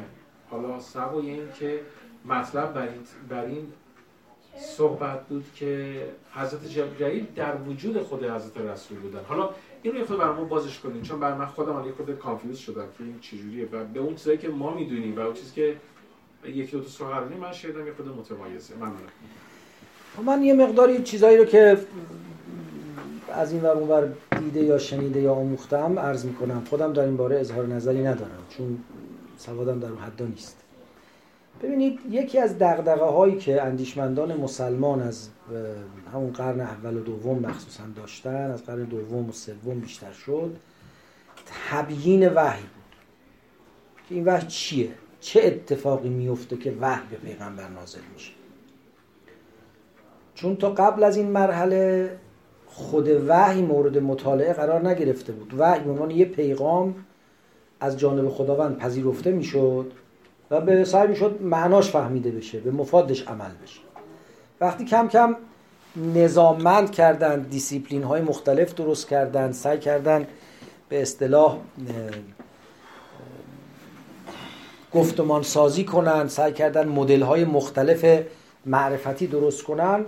حالا سوای این که مطلب بر این, بر این صحبت بود که حضرت جبرئیل در وجود خود حضرت رسول بودن. حالا این رو یه خورده برای بازش کنیم چون بر من خودم یه خورده confuse شدم که این چجوریه و به اون چیزایی که ما می‌دونیم و اون چیزی که یکی دو تا سخنرانی من شنیدم یه خورده متمایزه. ممنونم خب من یه مقداری چیزایی رو که از این ور اونور دیده یا شنیده یا آموختم عرض می‌کنم. خودم در این باره اظهار نظری ندارم چون سوادم در اون حدا نیست. ببینید یکی از دقدقه هایی که اندیشمندان مسلمان از همون قرن اول و دوم مخصوصا داشتن از قرن دوم و سوم بیشتر شد تبیین وحی بود. که این وحی چیه؟ چه اتفاقی میفته که وحی به پیغمبر نازل میشه؟ چون تا قبل از این مرحله خود وحی مورد مطالعه قرار نگرفته بود. وحی به عنوان یه پیغام از جانب خداوند پذیرفته می‌شد. و به سعی می‌شد معناش فهمیده بشه به مفادش عمل بشه. وقتی کم کم نظاممند کردن دیسیپلین های مختلف درست کردن سعی کردن به اصطلاح گفتمان سازی کنن سعی کردن مدل های مختلف معرفتی درست کنن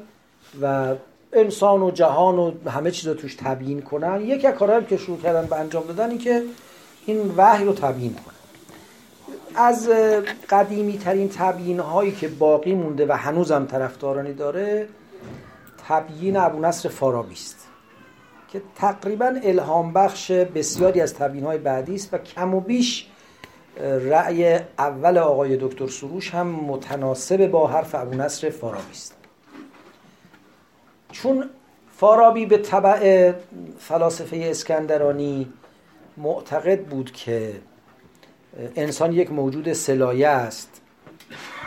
و انسان و جهان و همه چیز رو توش تبیین کنن از کارهایی که شروع کردن به انجام دادن این که این وحی رو تبیین کنن از قدیمی ترین تبیین هایی که باقی مونده و هنوزم طرفدارانی داره تبیین ابو نصر فارابی است که تقریبا الهام بخش بسیاری از تبیین های بعدی است و کم و بیش رأی اول آقای دکتر سروش هم متناسب با حرف ابو نصر فارابی است. چون فارابی به طبع فلاسفه اسکندرانی معتقد بود که انسان یک موجود سلایه است.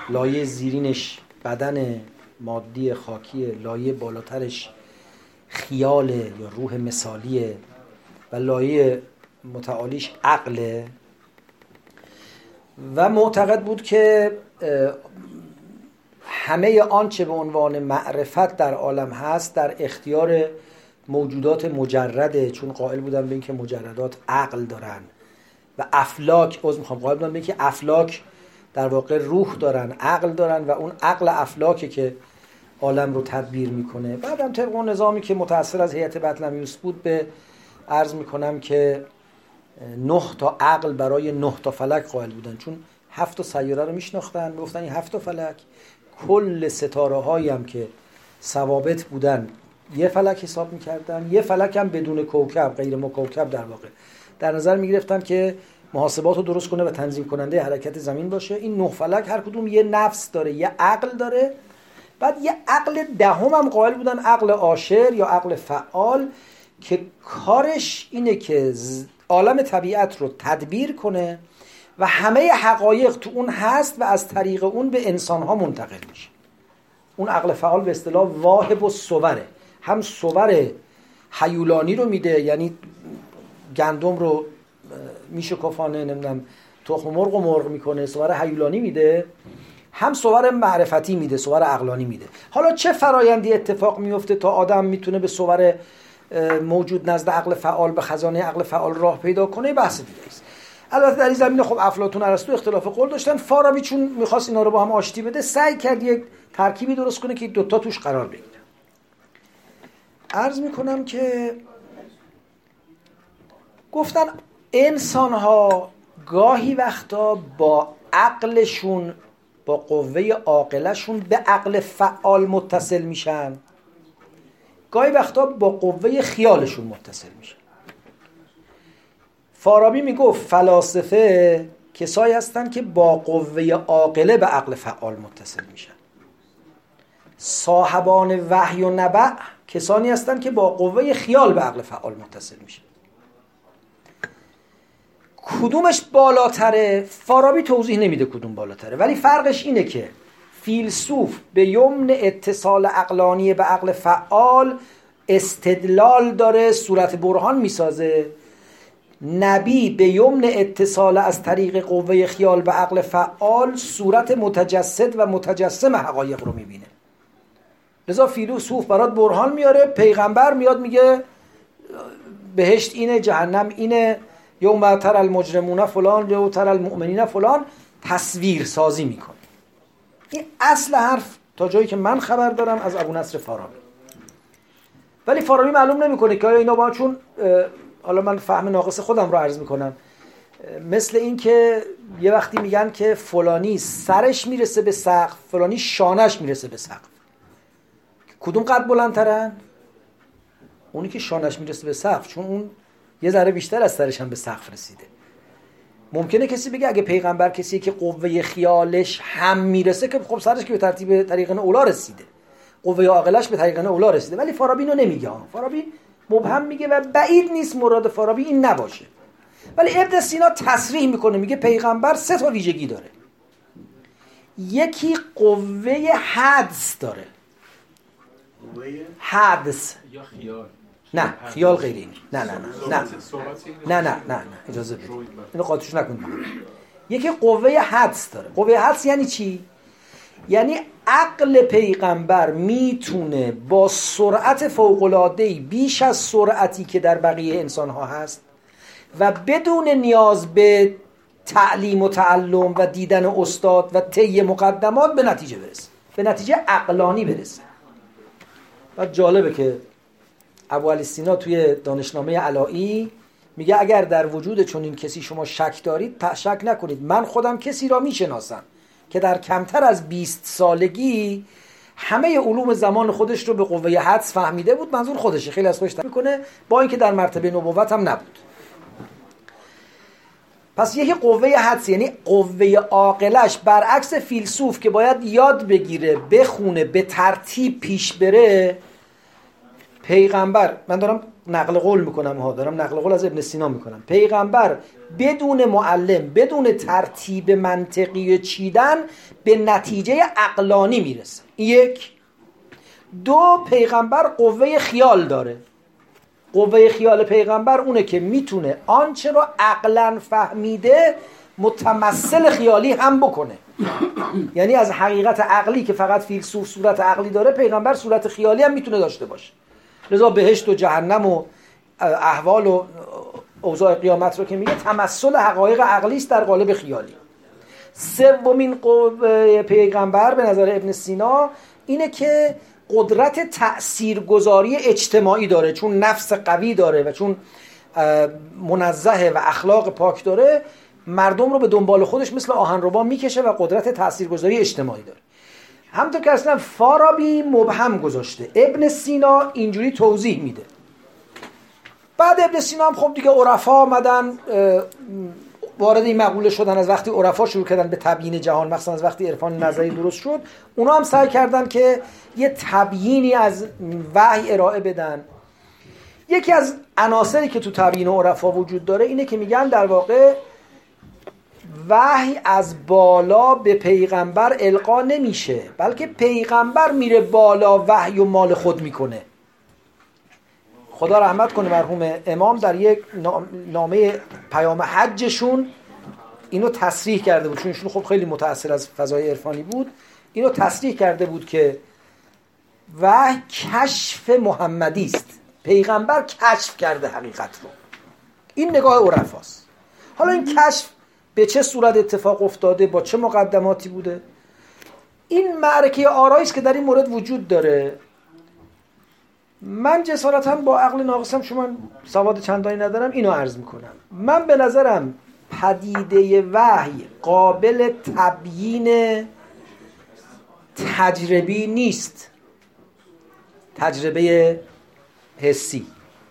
لایه زیرینش بدن مادی خاکی لایه بالاترش خیال یا روح مثالیه و لایه متعالیش عقله. و معتقد بود که همه آنچه به عنوان معرفت در عالم هست در اختیار موجودات مجرده چون قائل بودن به اینکه مجردات عقل دارن. و افلاک از می‌خوام قائل بودن اینکه افلاک در واقع روح دارن عقل دارن و اون عقل افلاکه که عالم رو تدبیر می‌کنه. بعدم طبق اون نظامی که متأثر از هیئت بطلمیوس بود به عرض می‌کنم که نه تا عقل برای نه تا فلک قائل بودن. چون هفت سیاره رو میشناختن گفتن این هفت فلک کل ستاره هایی هم که ثوابت بودن. یه فلک حساب می‌کردن یه فلک هم بدون کوکب غیر مکوکب در واقع. در نظر می‌گرفتن که محاسبات رو درست کنه و تنظیم کننده حرکت زمین باشه. این نه فلک هر کدوم یه نفس داره یه عقل داره. بعد یه عقل دهم هم قائل بودن عقل عاشر یا عقل فعال که کارش اینه که عالم طبیعت رو تدبیر کنه و همه حقایق تو اون هست و از طریق اون به انسان ها منتقل میشه. اون عقل فعال به اصطلاح واهب و صوره. هم صور حیولانی رو میده یعنی گندم رو میشه کفانه نمی‌دونم تخم مرغ و مرغ می‌کنه صور حیولانی میده. هم صور معرفتی میده صور عقلانی میده. حالا چه فرایندی اتفاق میفته تا آدم می‌تونه به صور موجود نزد عقل فعال به خزانه عقل فعال راه پیدا کنه؟ بحث دیگه است. البته در این زمینه خب افلاطون ارسطو اختلاف قول داشتن. فارابی چون می‌خواست اینا رو با هم آشتی بده سعی کرد یک ترکیبی درست کنه که دوتا توش قرار بگیره. عرض می‌کنم که گفتن انسان ها گاهی وقتا با عقلشون با قوه عاقلشون به عقل فعال متصل میشن. گاهی وقتا با قوه خیالشون متصل میشن. فارابی می‌گفت فلاسفه کسایی هستن که با قوه عاقله به عقل فعال متصل میشن. صاحبان وحی و نبع کسانی هستند که با قوه خیال به عقل فعال متصل میشن. کدومش بالاتره؟ فارابی توضیح نمیده کدوم بالاتره. ولی فرقش اینه که فیلسوف به یمن اتصال عقلانی به عقل فعال استدلال داره صورت برهان می‌سازه. نبی به یمن اتصال از طریق قوه خیال به عقل فعال صورت متجسد و متجسم حقایق رو می‌بینه. لذا فیلسوف برات برهان میاره پیغمبر میاد میگه بهشت اینه جهنم اینه. یوم تر المجرمون فلان یوم تر المؤمنین فلان تصویر سازی می‌کنه. این اصل حرف تا جایی که من خبر دارم از ابو نصر فارابی. ولی فارابی معلوم نمی‌کنه که آیا اینا با چون حالا من فهم ناقص خودم رو عرض می‌کنم. مثل این که یه وقتی میگن که فلانی سرش می‌رسه به سقف فلانی شانش می‌رسه به سقف. کدوم قد بلندترن؟ اونی که شانش می‌رسه به سقف. چون اون یه ذره بیشتر از سرش هم به سقف رسیده. ممکنه کسی بگه اگه پیغمبر کسی که قوه خیالش هم می‌رسه که خب سرش که به ترتیب طریق اولا رسیده. قوه عاقلش به طریق اولا رسیده. ولی فارابی اینو نمیگه فارابی مبهم میگه و بعید نیست مراد فارابی این نباشه. ولی ابن سینا تصریح می‌کنه. میگه پیغمبر سه تا ویژگی داره. یکی قوه حدس داره. حدس. یا خیال. نه خیال غیر این نه نه نه نه. نه نه نه نه اجازه بده اینو قاطیش نکن یکی قوه حدس داره. قوه حدس یعنی چی؟ یعنی عقل پیغمبر می‌تونه با سرعت فوق‌العاده‌ای بیش از سرعتی که در بقیه انسان ها هست و بدون نیاز به تعلیم و تعلم و دیدن استاد و طی مقدمات به نتیجه برسه. به نتیجه عقلانی برسه. و جالبه که ابو علی سینا توی دانشنامه علایی میگه اگر در وجود چنین کسی شما شک دارید شک نکنید. من خودم کسی را می‌شناسم که در کمتر از 20 سالگی همه علوم زمان خودش رو به قوه حدس فهمیده بود. منظور خودشه. خیلی از خودش می‌کنه. با اینکه در مرتبه نبوت هم نبود. پس یکی قوه حدس یعنی قوه عاقلش برعکس فیلسوف که باید یاد بگیره بخونه به ترتیب پیش بره پیغمبر من دارم نقل قول می‌کنم ها دارم نقل قول از ابن سینا می‌کنم. پیغمبر بدون معلم بدون ترتیب منطقی چیدن به نتیجه عقلانی می‌رسه. یک. دو پیغمبر قوه خیال داره. قوه خیال پیغمبر اونه که می‌تونه آنچه رو عقلا فهمیده متمثل خیالی هم بکنه. یعنی از حقیقت عقلی که فقط فیلسوف صورت عقلی داره پیغمبر صورت خیالی هم می‌تونه داشته باشه. لذا بهشت و جهنم و احوال و اوضاع قیامت رو که میگه تمثل حقایق عقلی است در قالب خیالی. سومین پیغمبر به نظر ابن سینا اینه که قدرت تاثیرگذاری اجتماعی داره چون نفس قوی داره و چون منزه و اخلاق پاک داره مردم رو به دنبال خودش مثل آهنربا می‌کشه و قدرت تاثیرگذاری اجتماعی داره. همونطور که اصلا فارابی مبهم گذاشته. ابن سینا اینجوری توضیح میده. بعد ابن سینا هم خب دیگه عرفا آمدن وارد این مقوله شدن از وقتی عرفا شروع کردن به تبیین جهان مخصوصا از وقتی عرفان نظری درست شد اونا هم سعی کردن که یه تبیینی از وحی ارائه بدن. یکی از عناصری که تو تبیین عرفا وجود داره اینه که میگن در واقع وحی از بالا به پیغمبر القا نمیشه بلکه پیغمبر میره بالا وحی و مال خود می‌کنه. خدا رحمت کنه مرحوم امام در یک نامه پیام حجشون اینو تصریح کرده بود چون ایشون خب خیلی متأثر از فضای عرفانی بود. اینو تصریح کرده بود که وحی کشف محمدی است. پیغمبر کشف کرده حقیقت رو. این نگاه عرفاست. حالا این کشف به چه صورت اتفاق افتاده؟ با چه مقدماتی بوده؟ این معرکه آرایی که در این مورد وجود داره من جسارتا با عقل ناقصم شما سواد چندانی ندارم اینو عرض می‌کنم. من به نظرم پدیده وحی قابل تبیین تجربی نیست. تجربه حسی.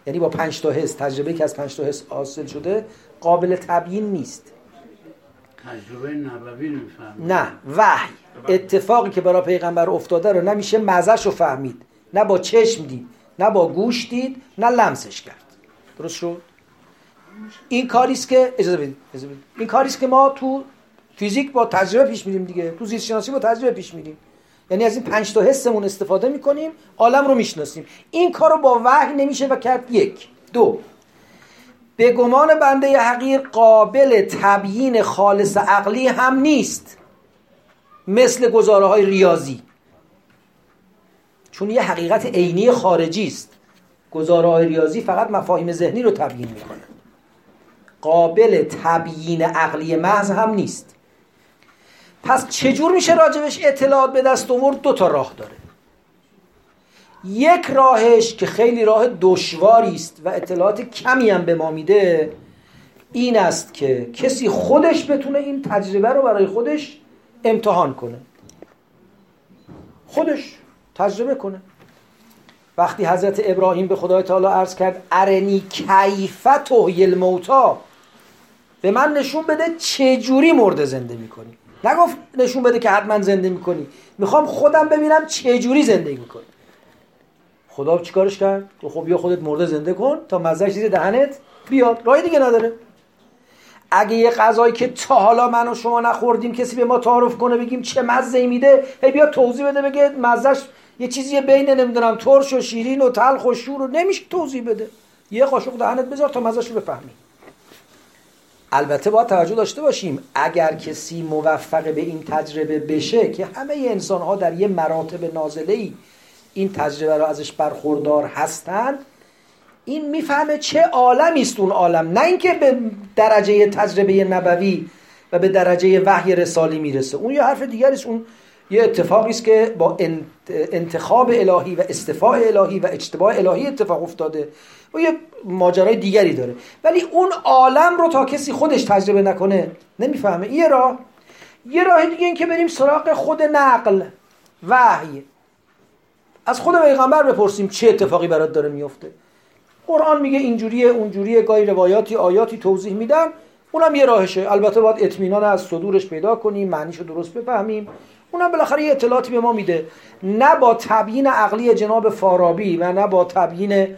یعنی با پنج تا حس تجربه که از پنج تا حس حاصل شده قابل تبیین نیست. تجربه نبوی نه وحی. اتفاقی که برای پیغمبر افتاده رو نمیشه مزش رو فهمید. نه با چشم دید نه با گوش دید نه لمسش کرد. درست شد؟ این کاریست که اجازه بدید این کاریست که ما تو فیزیک با تجربه پیش میریم دیگه. تو زیست شناسی با تجربه پیش میریم. یعنی از این پنج تا حسمون استفاده می‌کنیم عالم رو می‌شناسیم. این کار رو با وحی نمیشه و کرد یک. دو. به گمان بنده حقیر قابل تبیین خالص عقلی هم نیست. مثل گزاره های ریاضی. چون یه حقیقت عینی خارجی است. گزاره های ریاضی فقط مفاهیم ذهنی رو تبیین می‌کنه قابل تبیین عقلی محض هم نیست. پس چجور میشه راجبش اطلاعات به دست آورد؟ دو تا راه داره. یک راهش که خیلی راه دشواری است و اطلاعات کمی هم به ما میده این است که کسی خودش بتونه این تجربه رو برای خودش امتحان کنه. خودش تجربه کنه. وقتی حضرت ابراهیم به خدای تعالی عرض کرد ارنی کیف توهی الموتا؟ به من نشون بده چه جوری مرده زنده می‌کنی. نگفت نشون بده که حتما زنده می‌کنی. می‌خوام خودم ببینم چه جوری زندگی می‌کنی. خدا چیکارش کرد؟ تو خب یا خودت مرده زنده کن تا مزهش زیر دهنت بیاد. راه دیگه نداره. اگه یه غذایی که تا حالا من و شما نخوردیم کسی به ما تعارف کنه بگیم چه مزه میده هی بیا توضیح بده بگه مزهش یه چیزی بین نمی‌دونم ترش و شیرین و تلخ و شور و نمیشه توضیح بده. یه قاشق دهنت بذار تا مزهش رو بفهمی. البته باید توجه داشته باشیم اگر کسی موفق به این تجربه بشه که همه انسان ها در یه مراتب نازله ای این تجربه رو ازش برخوردار هستند این می‌فهمه چه عالمی است اون عالم. نه اینکه به درجه تجربه نبوی و به درجه وحی رسالی می‌رسه. اون یه حرف دیگری است. اون یه اتفاقی است که با انتخاب الهی و استفاع الهی و اجتباع الهی اتفاق افتاده. و یه ماجرای دیگری داره. ولی اون عالم رو تا کسی خودش تجربه نکنه نمی‌فهمه. یه راه. یه راه دیگه این که بریم سراغ خود نقل وحی. از خود پیغمبر بپرسیم چه اتفاقی برات داره میفته. قرآن میگه اینجوریه اونجوریه گاهی روایاتی آیاتی توضیح میدن. اونم یه راهشه. البته باید اطمینان از صدورش پیدا کنیم معنیشو درست بفهمیم. اونم بالاخره یه اطلاعاتی به ما میده. نه با تبیین عقلی جناب فارابی و نه با تبیین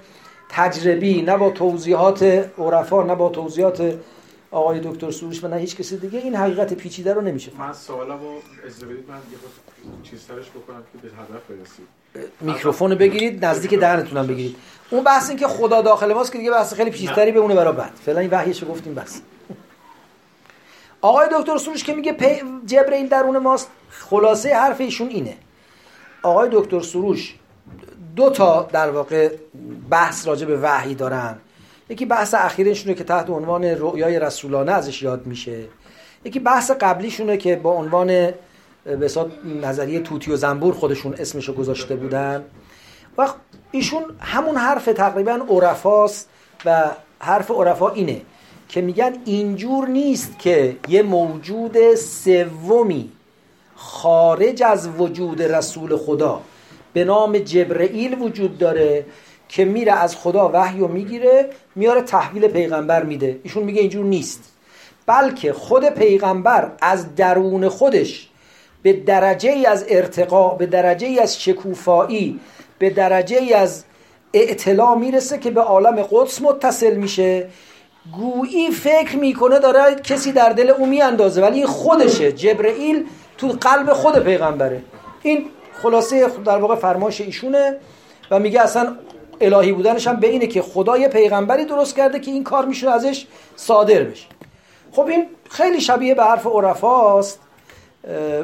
تجربی نه با توضیحات عرفا نه با توضیحات آقای دکتر سروش و نه هیچ کسی دیگه. این حقیقت پیچیده رو نمیشه من سوالمو اجازه بدید من یه چیز سرش بکنم که به هدف برسید میکروفون بگیرید نزدیک دهنتونم بگیرید. اون بحث این که خدا داخل ماست که دیگه بحث خیلی پیچیده‌تری بمونه برای بعد. فعلا این وحیشو گفتیم بس. آقای دکتر سروش که میگه پی... جبرئیل درون ماست خلاصه حرف ایشون اینه. آقای دکتر سروش دو تا در واقع بحث راجع به وحی دارن. یکی بحث اخیرشونه که تحت عنوان رؤیای رسولانه ازش یاد میشه. یکی بحث قبلیشونه که با عنوان به نظریه توتی و زنبور خودشون اسمشو گذاشته بودن. و ایشون همون حرف تقریبا عرفاست و حرف عرفا اینه که میگن اینجور نیست که یه موجود سومی خارج از وجود رسول خدا به نام جبرئیل وجود داره که میره از خدا وحی و می‌گیره میاره تحویل پیغمبر میده. ایشون میگه اینجور نیست. بلکه خود پیغمبر از درون خودش به درجه ای از ارتقا به درجه ای از شکوفایی به درجه ای از اعتلا می‌رسه که به عالم قدس متصل میشه. گویی فکر می‌کنه داره کسی در دل او میاندازه ولی این خودشه. جبرئیل تو قلب خود پیغمبره. این خلاصه در واقع فرمایش ایشونه و میگه اصلا الهی بودنش هم به اینه که خدا یه پیغمبری درست کرده که این کار میشه ازش صادر بشه. خب این خیلی شبیه به حرف عرفاست.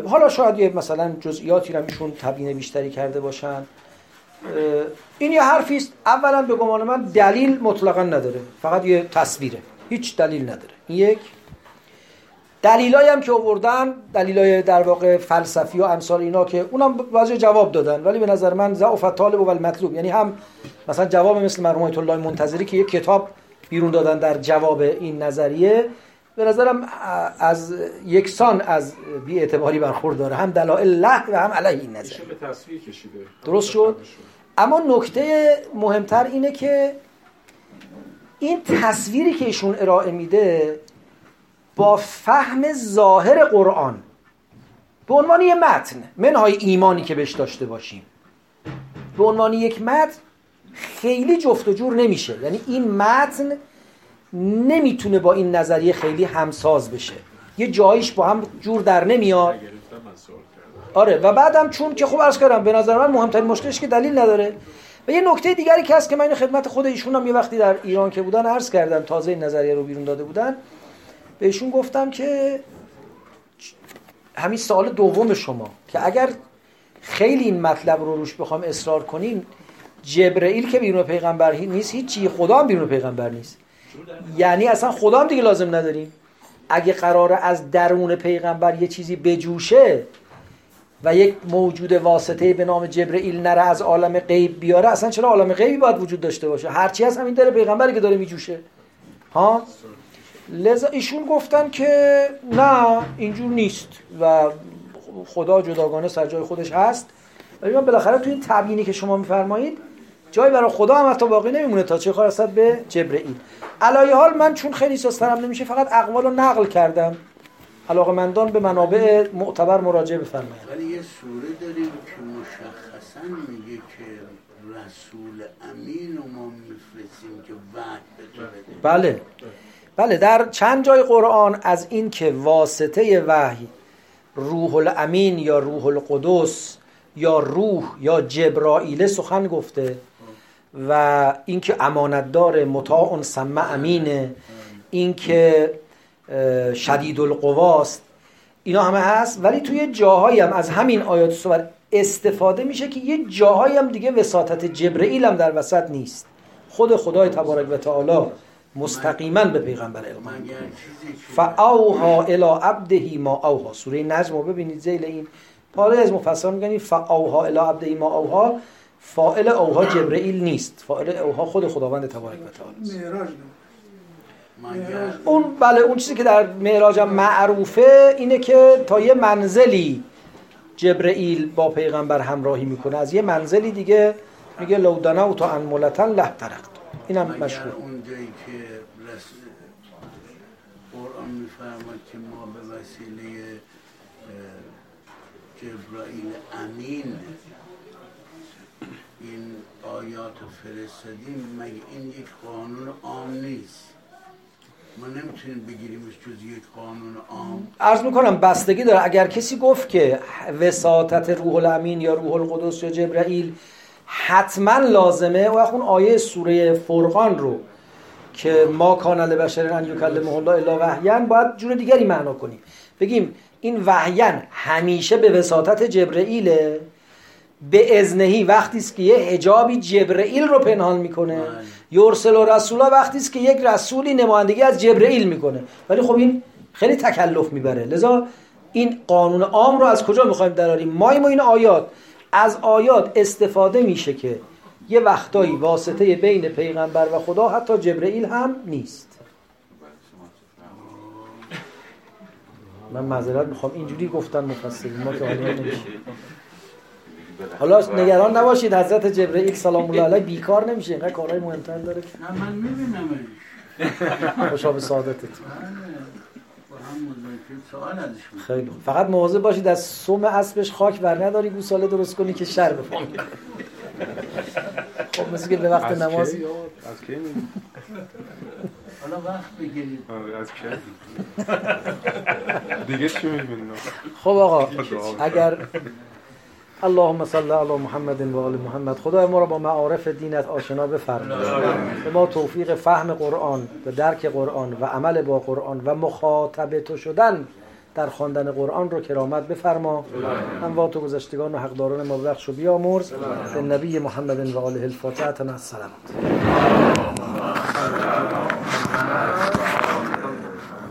حالا شاید یه مثلا جزئیاتی رو ایشون تبیین بیشتری کرده باشن. این یه حرفی است. اولا به گمان من دلیل مطلقا نداره. فقط یه تصویره. هیچ دلیل نداره. یک. دلیلایی هم که آوردن دلیلای در واقع فلسفی و امثال اینا که اونم بعضی جواب دادن. ولی به نظر من ضعف طالب و المطلوب. یعنی هم مثلا جواب مثل مرحوم الله منتظری که یک کتاب بیرون دادن در جواب این نظریه به نظرم از یکسان از بی اعتباری برخورداره هم دلایل له و هم علیه این نظر. درست شد. اما نکته مهمتر اینه که این تصویری که ایشون ارائه میده با فهم ظاهر قرآن به عنوان یه متن منهای ایمانی که بهش داشته باشیم. به عنوان یک متن خیلی جفت و جور نمیشه. یعنی این متن نمی‌تونه با این نظریه خیلی همساز بشه. یه جاییش با هم جور در نمیاد. آره و بعدم چون که خوب عرض کردم به نظر من مهمترین مشکلش که دلیل نداره. و یه نکته دیگری که هست که من خدمت خود ایشون هم یه وقتی در ایران که بودن عرض کردم تازه این نظریه رو بیرون داده بودن. بهشون گفتم که همین سوال دوم شما که اگر خیلی این مطلب رو روش بخوام اصرار کنیم جبرئیل که بیرون پیغمبر نیست هیچی خدا هم بیرون پیغمبر نیست. یعنی اصلا خدا هم دیگه لازم نداریم. اگه قراره از درون پیغمبر یه چیزی بجوشه و یک موجود واسطه به نام جبرئیل نره از عالم غیب بیاره اصلا چرا عالم غیبی باید وجود داشته باشه؟ هرچی هست همین داره پیغمبری که داره میجوشه. ها؟ لذا ایشون گفتن که نه اینجور نیست و خدا جداگانه سر جای خودش هست. ولی من بالاخره تو این تبیینی که شما میفرمایید جای برای خدا هم حتی باقی نمیمونه تا چه خواهد به جبرئیل. علایه حال من چون خیلی سسترم نمیشه فقط اقوال رو نقل کردم. علاقه مندان به منابع معتبر مراجعه بفرمایید. ولی یه سوره داریم که مشخصا میگه که رسول امین و ما میفرستیم که بده بله. بله در چند جای قرآن از این که واسطه وحی روح الامین یا روح القدس یا روح یا جبرائیل سخن گفته و اینکه امانتدار مطاع سمع امینه اینکه شدید القواست اینا همه هست ولی توی جاهایی هم از همین آیات صور استفاده میشه که یه جاهایی هم دیگه وساطت جبرئیل هم در وسط نیست. خود خدای تبارک و تعالی مستقیما به پیغمبر الهام فاوها الى عبده ما اوها. سوره نجم رو ببینید زیل این. پاره از مفسران میگن فاوها الى عبده ما اوها. فاعل اوها جبرئیل نیست. فاعل اوها خود خداوند تبارک و تعالی اون بله اون چیزی که در معراج معروفه اینه که تا یه منزلی جبرئیل با پیغمبر همراهی می‌کنه از یه منزلی دیگه میگه لو دنا تا ان ملتن له ترقت اینم مشهور. اون جایی که قرآن میفرماد که ما به وسیله جبرائیل امین این آیات فرستادیم مگه این یک قانون عام نیست؟ ما نمی‌تونیم بگیریمش جز یک قانون عام. عرض می‌کنم بستگی داره. اگر کسی گفت که وساطت روح الامین یا روح القدس یا جبرائیل حتما لازمه و اون آیه سوره فرقان رو که ما کان لبشر ان یکلمه الله الا وحیان باید جور دیگری معنا کنیم. بگیم این وحیان همیشه به وساطت جبرئیله؟ به ازنهی وقتی است که یه حجابی جبرئیل رو پنهان می‌کنه. بله. یرسل و رسولا وقتی است که یک رسولی نمایندگی از جبرئیل می‌کنه. ولی خب این خیلی تکلف می‌بره. لذا این قانون عام رو از کجا می‌خوایم دراریم؟ ما این آیات از آیات استفاده میشه که یه وقتایی واسطه بین پیغمبر و خدا حتی جبرئیل هم نیست. من معذرت می‌خوام. اینجوری گفتن مفسرین ما که حالا نگران نباشید حضرت جبرئیل سلام الله علیه بیکار نمیشه اینقدر کارهای مهمتر داره. نه من می‌بینم خوشا به سعادتت. بله. می‌کنم. خیلی. فقط مواظب باشید از سم اسبش خاک بر نداری گوساله درست کنی که شر بفهم <laughs> خب مثل که به وقت از نماز از کی حالا وقت بگیرید. آره، از کی؟ دیگه چی می‌بینیم خب آقا اگر اللهم صل علی محمد و آل محمد. خدای ما را با معارف دینت آشنا بفرما. به ما توفیق فهم قرآن و درک قرآن و عمل با قرآن و مخاطب تو شدن در خواندن قرآن رو کرامت بفرما. اموات و گذشتگان و حقداران ما بخش و بیامرز. به نبی محمد و آله الفاتحه السلام